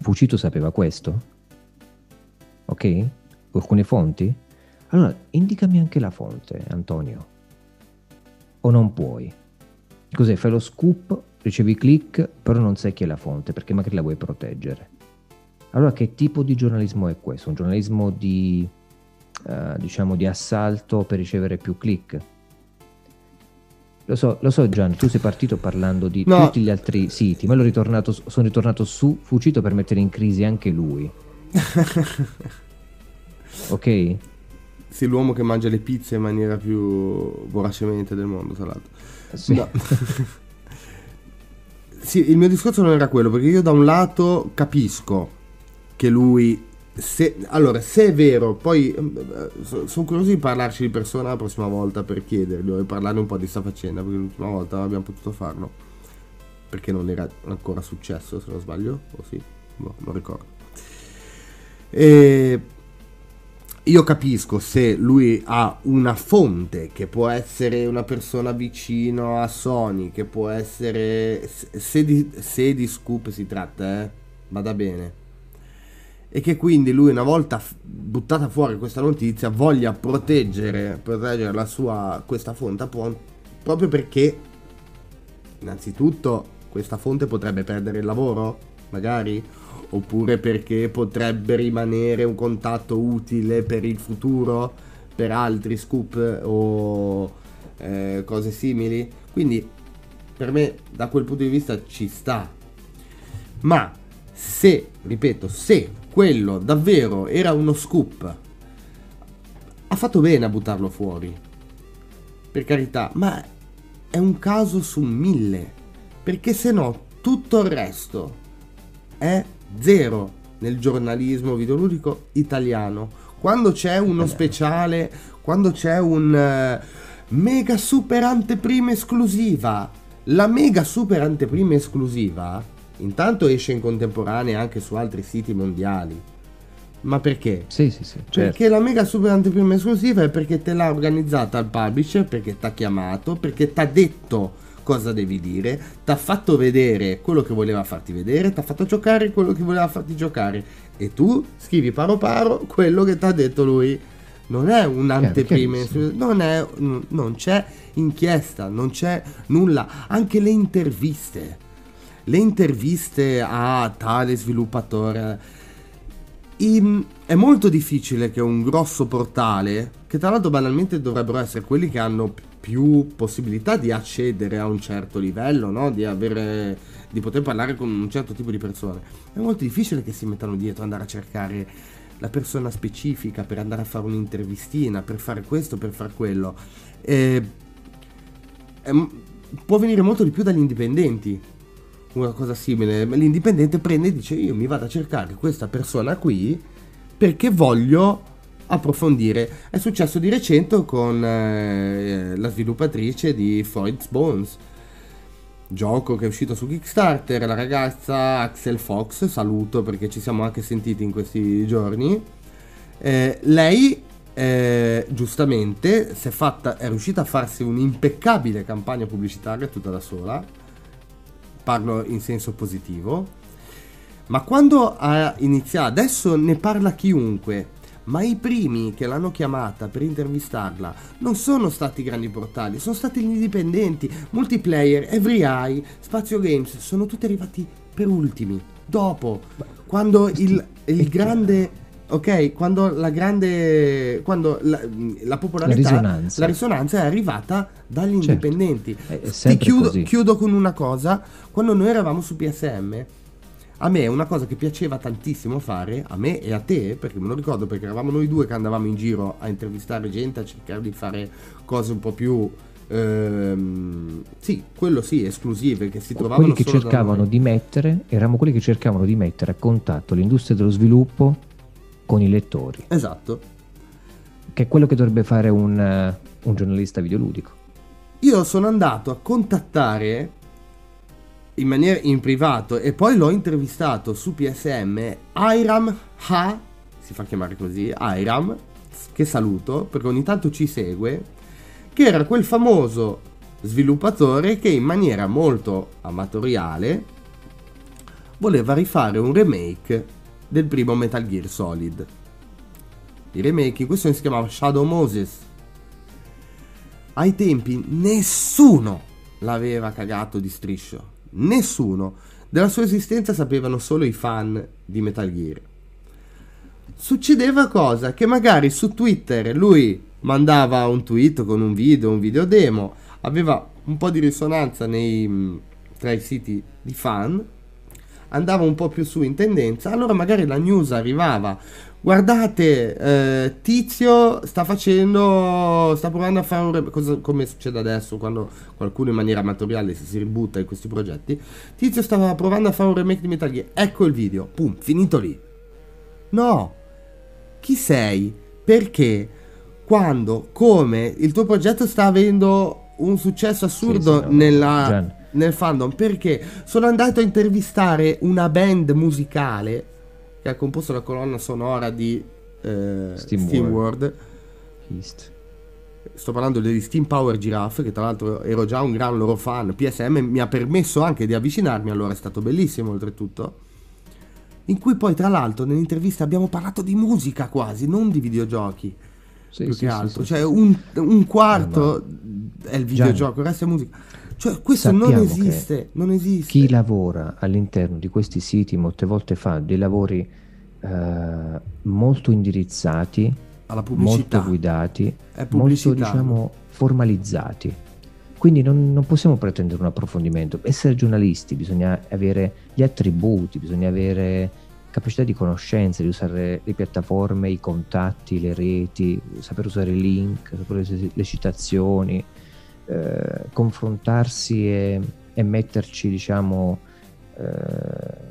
A: Fucito sapeva questo? Ok? Alcune fonti? Allora, indicami anche la fonte, Antonio. O non puoi? Cos'è? Fai lo scoop, ricevi click, però non sai chi è la fonte perché magari la vuoi proteggere. Allora, che tipo di giornalismo è questo? Un giornalismo di, uh, diciamo, di assalto per ricevere più click? Lo so, lo so Gian, tu sei partito parlando di no. tutti gli altri siti, ma ritornato, sono ritornato su Fucito per mettere in crisi anche lui. ok?
B: Sì, l'uomo che mangia le pizze in maniera più voracemente del mondo, tra l'altro. Sì. No. sì, il mio discorso non era quello, perché io da un lato capisco che lui... Se, allora, se è vero, poi eh, sono curioso di parlarci di persona la prossima volta per chiedergli e parlare un po' di sta faccenda, perché l'ultima volta abbiamo potuto farlo. Perché non era ancora successo, se non sbaglio, o sì, no, non ricordo. E io capisco se lui ha una fonte che può essere una persona vicino a Sony, che può essere... Se di, se di scoop si tratta, eh, vada bene. E che quindi lui una volta buttata fuori questa notizia voglia proteggere, proteggere la sua, questa fonte proprio perché innanzitutto questa fonte potrebbe perdere il lavoro, magari, oppure perché potrebbe rimanere un contatto utile per il futuro, per altri scoop o eh, cose simili. Quindi per me da quel punto di vista ci sta. Ma se, ripeto, se quello davvero era uno scoop, ha fatto bene a buttarlo fuori. Per carità, ma è un caso su mille. Perché se no tutto il resto è zero nel giornalismo videoludico italiano. Quando c'è uno speciale, quando c'è un uh, mega super anteprima esclusiva, la mega super anteprima esclusiva intanto esce in contemporanea anche su altri siti mondiali. Ma perché?
A: Sì, sì, sì.
B: Certo. Perché la mega super anteprima esclusiva è perché te l'ha organizzata il publisher, perché ti ha chiamato, perché ti ha detto cosa devi dire, ti ha fatto vedere quello che voleva farti vedere, ti ha fatto giocare quello che voleva farti giocare e tu scrivi paro paro quello che ti ha detto lui. Non è un'anteprima, non, è, non c'è inchiesta, non c'è nulla, anche le interviste. Le interviste a tale sviluppatore. In, è molto difficile che un grosso portale, che tra l'altro banalmente dovrebbero essere quelli che hanno più possibilità di accedere a un certo livello, no? di, avere, di poter parlare con un certo tipo di persone. È molto difficile che si mettano dietro, andare a cercare la persona specifica per andare a fare un'intervistina, per fare questo, per fare quello. E, è, può venire molto di più dagli indipendenti. Una cosa simile, l'indipendente prende e dice io mi vado a cercare questa persona qui perché voglio approfondire. È successo di recente con eh, la sviluppatrice di Freud's Bones, gioco che è uscito su Kickstarter, la ragazza Axel Fox, saluto perché ci siamo anche sentiti in questi giorni. Eh, lei eh, giustamente è, fatta, è riuscita a farsi un'impeccabile campagna pubblicitaria tutta da sola, parlo in senso positivo, ma quando ha iniziato, adesso ne parla chiunque, ma i primi che l'hanno chiamata per intervistarla non sono stati grandi portali, sono stati gli indipendenti, multiplayer, Every Eye, Spazio Games, sono tutti arrivati per ultimi, dopo, quando il, il grande ok? Quando la grande. quando la, la popolarità, la risonanza. la risonanza. è arrivata dagli certo. indipendenti. Ti chiudo, chiudo, con una cosa: quando noi eravamo su PSM. A me è una cosa che piaceva tantissimo fare, a me e a te, perché me lo ricordo perché eravamo noi due che andavamo in giro a intervistare gente, a cercare di fare cose un po' più Ehm, sì, quello sì, esclusive che si trovavano
A: quelli che cercavano di mettere, eravamo quelli che cercavano di mettere a contatto l'industria dello sviluppo con i lettori.
B: Esatto.
A: Che è quello che dovrebbe fare un, uh, un giornalista videoludico.
B: Io sono andato a contattare in maniera in privato e poi l'ho intervistato su PSM Airam Ha, si fa chiamare così, Airam, che saluto perché ogni tanto ci segue, che era quel famoso sviluppatore che in maniera molto amatoriale voleva rifare un remake del primo Metal Gear Solid. Il remake in questione si chiamava Shadow Moses. Ai tempi nessuno l'aveva cagato di striscio. Nessuno. Della sua esistenza sapevano solo i fan di Metal Gear. Succedeva cosa? Che magari su Twitter lui mandava un tweet con un video, un video demo, aveva un po' di risonanza nei, tra i siti di fan andava un po' più su in tendenza, allora magari la news arrivava. Guardate, eh, Tizio sta facendo, sta provando a fare un cosa, come succede adesso quando qualcuno in maniera amatoriale si, si ributta in questi progetti. Tizio stava provando a fare un remake di Metal Gear. Ecco il video, pum, finito lì. No, chi sei? Perché? Quando, come il tuo progetto sta avendo un successo assurdo sì, sì, no, nella, Gian nel fandom perché sono andato a intervistare una band musicale che ha composto la colonna sonora di eh, Steam, Steam World. World. East. Sto parlando degli Steam Power Giraffe, che tra l'altro ero già un gran loro fan. PSM mi ha permesso anche di avvicinarmi, allora è stato bellissimo oltretutto. In cui poi, tra l'altro, nell'intervista abbiamo parlato di musica quasi, non di videogiochi. Sì, più sì, che altro. Sì, cioè, un, un, quarto eh, è il videogioco, Gianni. il resto è musica. Cioè, questo non esiste, non esiste.
A: Chi lavora all'interno di questi siti molte volte fa dei lavori eh, molto indirizzati, alla pubblicità. molto guidati, molto diciamo formalizzati. Quindi non, non, possiamo pretendere un approfondimento. Essere giornalisti bisogna avere gli attributi, bisogna avere capacità di conoscenza, di usare le piattaforme, i contatti, le reti, saper usare i link, le citazioni, eh, confrontarsi e, e, metterci, diciamo, eh,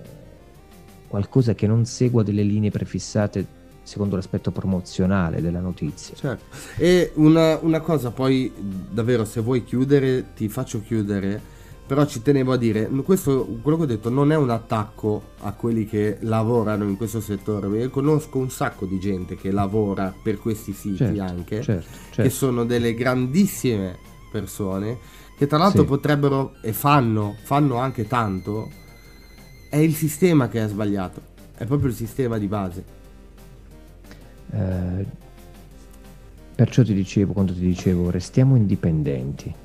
A: qualcosa che non segua delle linee prefissate secondo l'aspetto promozionale della notizia.
B: Certo. E una, una cosa, poi davvero, se vuoi chiudere, ti faccio chiudere però ci tenevo a dire, questo, quello che ho detto non è un attacco a quelli che lavorano in questo settore, io conosco un sacco di gente che lavora per questi siti certo, anche, certo, certo. che sono delle grandissime persone che tra l'altro sì. potrebbero e fanno, fanno anche tanto, è il sistema che è sbagliato, è proprio il sistema di base.
A: Eh, perciò ti dicevo, quando ti dicevo, restiamo indipendenti.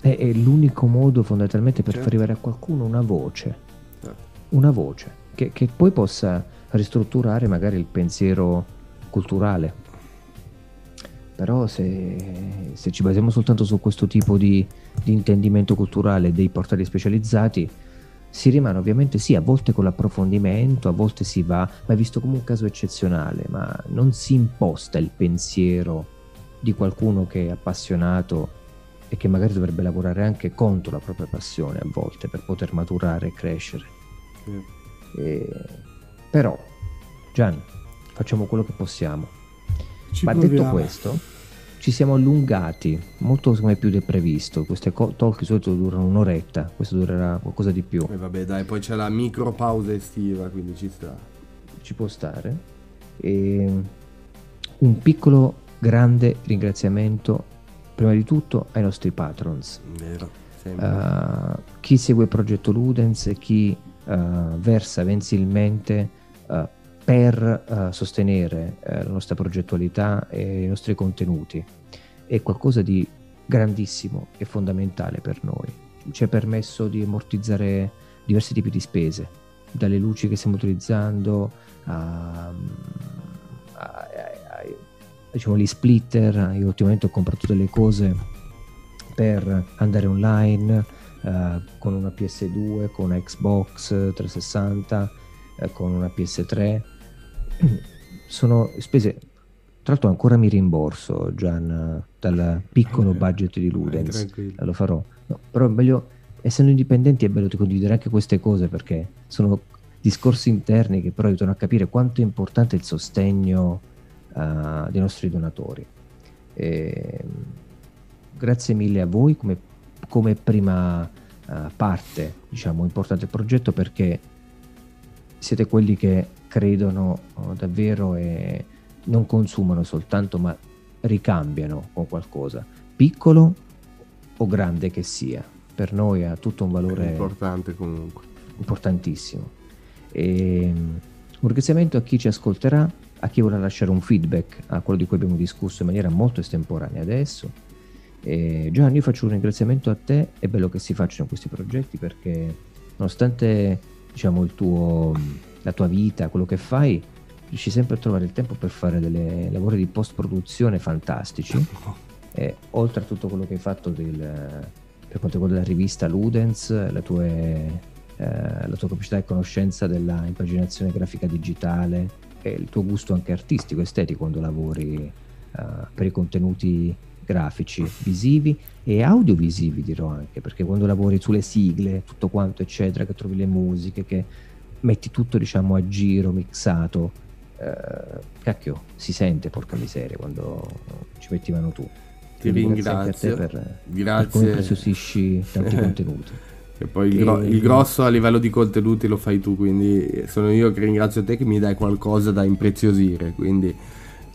A: È, è l'unico modo fondamentalmente per certo. far arrivare a qualcuno una voce, certo. una voce che, che poi possa ristrutturare magari il pensiero culturale però se, se, ci basiamo soltanto su questo tipo di, di, intendimento culturale dei portali specializzati, si rimane ovviamente sì, a volte con l'approfondimento, a volte si va, ma è visto come un caso eccezionale, ma non si imposta il pensiero di qualcuno che è appassionato e che magari dovrebbe lavorare anche contro la propria passione a volte per poter maturare e crescere. Mm. E, però, Gian, facciamo quello che possiamo ci Ma proviamo. detto questo, ci siamo allungati molto come più del previsto. Queste co- talk di solito durano un'oretta, questo durerà qualcosa di più.
B: E vabbè, dai, poi c'è la micro pausa estiva, quindi ci sta.
A: Ci può stare. E un piccolo, grande ringraziamento, prima di tutto, ai nostri patrons.
B: Vero.
A: Uh, chi segue il progetto Ludens, chi uh, versa mensilmente uh, per uh, sostenere uh, la nostra progettualità e i nostri contenuti. È qualcosa di grandissimo e fondamentale per noi. ci ha permesso di ammortizzare diversi tipi di spese, dalle luci che stiamo utilizzando a, a, a, diciamo, gli splitter. Io ultimamente ho comprato delle cose per andare online uh, con una PS2, con una Xbox 360, uh, con una PS3. Sono spese tra l'altro ancora mi rimborso Gian dal piccolo budget di Ludens, lo farò. No, però è meglio, essendo indipendenti è bello di condividere anche queste cose perché sono discorsi interni che però aiutano a capire quanto è importante il sostegno uh, dei nostri donatori. E, grazie mille a voi come, come prima uh, parte, diciamo, importante del progetto perché siete quelli che credono uh, davvero e non consumano soltanto, ma ricambiano con qualcosa, piccolo o grande che sia. Per noi ha tutto un valore
B: importante comunque.
A: Importantissimo. E, um, un ringraziamento a chi ci ascolterà, a chi vorrà lasciare un feedback a quello di cui abbiamo discusso in maniera molto estemporanea adesso. E Giovanni, io faccio un ringraziamento a te, è bello che si facciano questi progetti perché nonostante diciamo, tuo, la tua vita, quello che fai, riesci sempre a trovare il tempo per fare dei lavori di post produzione fantastici. E, oltre a tutto quello che hai fatto del, per quanto riguarda la rivista Ludens la tua, eh, la tua capacità e conoscenza della impaginazione grafica digitale e il tuo gusto anche artistico estetico quando lavori eh, per i contenuti grafici visivi e audiovisivi dirò anche perché quando lavori sulle sigle tutto quanto eccetera che trovi le musiche che metti tutto diciamo a giro mixato eh, cacchio, si sente porca miseria quando ci mettevano tu.
B: Ti ringrazio.
A: Per, Grazie. per come preziosisci tanti contenuti.
B: E poi il, gro- il, grosso a livello di contenuti lo fai tu, quindi sono io che ringrazio te che mi dai qualcosa da impreziosire. Quindi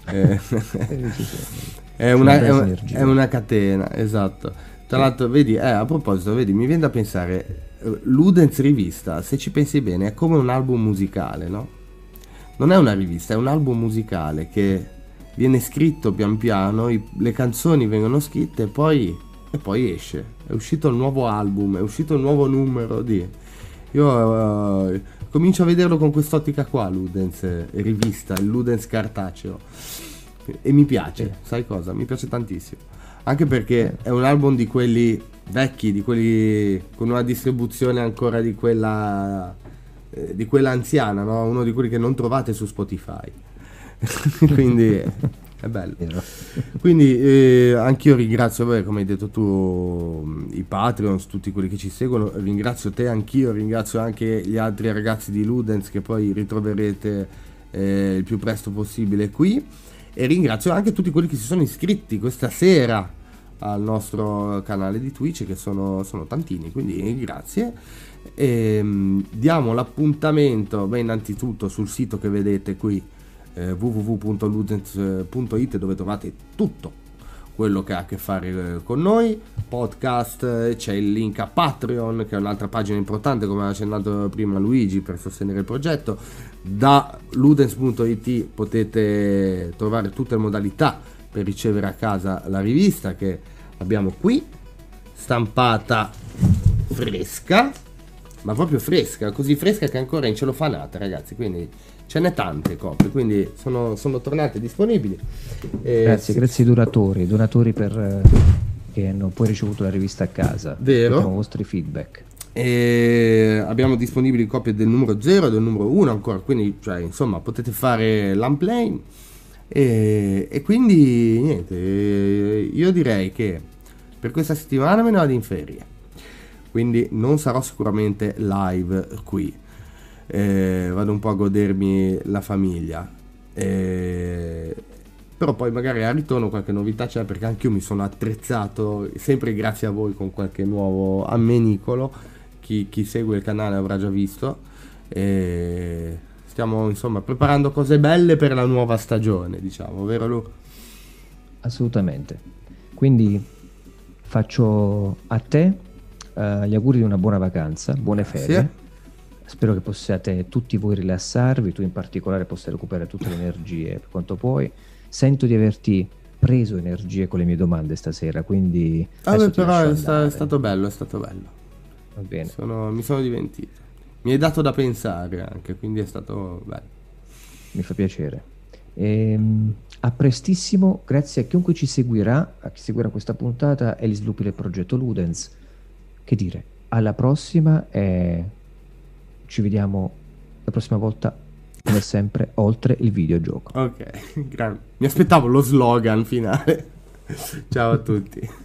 B: eh, è, una, è, un, è, una, catena, esatto. Tra l'altro, vedi, eh, a proposito, vedi, mi viene da pensare, Ludens Rivista, se ci pensi bene, è come un album musicale, no? non è una rivista, è un album musicale che viene scritto pian piano, i, le canzoni vengono scritte e poi, e poi, esce. È uscito il nuovo album, è uscito il nuovo numero di... Io uh, comincio a vederlo con quest'ottica qua, Ludens, eh, rivista, il Ludens cartaceo. E mi piace, sai cosa? Mi piace tantissimo. Anche perché è un album di quelli vecchi, di quelli con una distribuzione ancora di quella eh, di quella anziana, no? uno di quelli che non trovate su Spotify. Quindi è bello. Quindi eh, anch'io ringrazio, beh, come hai detto tu, i Patreons, tutti quelli che ci seguono. Ringrazio te anch'io, ringrazio anche gli altri ragazzi di Ludens che poi ritroverete eh, il più presto possibile qui. E ringrazio anche tutti quelli che si sono iscritti questa sera al nostro canale di Twitch, che sono, sono tantini. Quindi grazie. E, um, diamo l'appuntamento, beh, innanzitutto sul sito che vedete qui, eh, www.ludens.it dove trovate tutto quello che ha a che fare eh, con noi, podcast, eh, c'è il link a Patreon che è un'altra pagina importante come ha accennato prima Luigi per sostenere il progetto, da ludens.it potete trovare tutte le modalità per ricevere a casa la rivista che abbiamo qui, stampata fresca ma proprio fresca, così fresca che ancora in celofanata, ragazzi. Quindi ce n'è tante copie, quindi sono, sono tornate disponibili.
A: Eh, grazie, sì. grazie ai donatori, donatori per, eh, che hanno poi ricevuto la rivista a casa.
B: Vero.
A: i vostri feedback.
B: E abbiamo disponibili copie del numero 0 e del numero 1 ancora, quindi cioè, insomma potete fare l'unplane. E, e quindi niente, io direi che per questa settimana me ne vado in ferie quindi non sarò sicuramente live qui. Eh, vado un po' a godermi la famiglia. Eh, però poi magari al ritorno qualche novità c'è perché anche io mi sono attrezzato, sempre grazie a voi, con qualche nuovo ammenicolo. Chi, chi segue il canale avrà già visto. E stiamo insomma preparando cose belle per la nuova stagione, diciamo, vero Lu?
A: Assolutamente. Quindi faccio a te uh, gli auguri di una buona vacanza, buone ferie. Sì. Spero che possiate tutti voi rilassarvi, tu in particolare possa recuperare tutte le energie per quanto puoi. Sento di averti preso energie con le mie domande stasera, quindi...
B: Vabbè, però è, sta, è, stato bello, è stato bello.
A: Va bene.
B: Sono, mi sono divertito. Mi hai dato da pensare anche, quindi è stato bello.
A: Mi fa piacere. Ehm, a prestissimo, grazie a chiunque ci seguirà, a chi seguirà questa puntata e gli sviluppi del progetto Ludens. Che dire, alla prossima e ci vediamo la prossima volta come sempre oltre il videogioco.
B: Ok, grande. Mi aspettavo lo slogan finale. Ciao a tutti.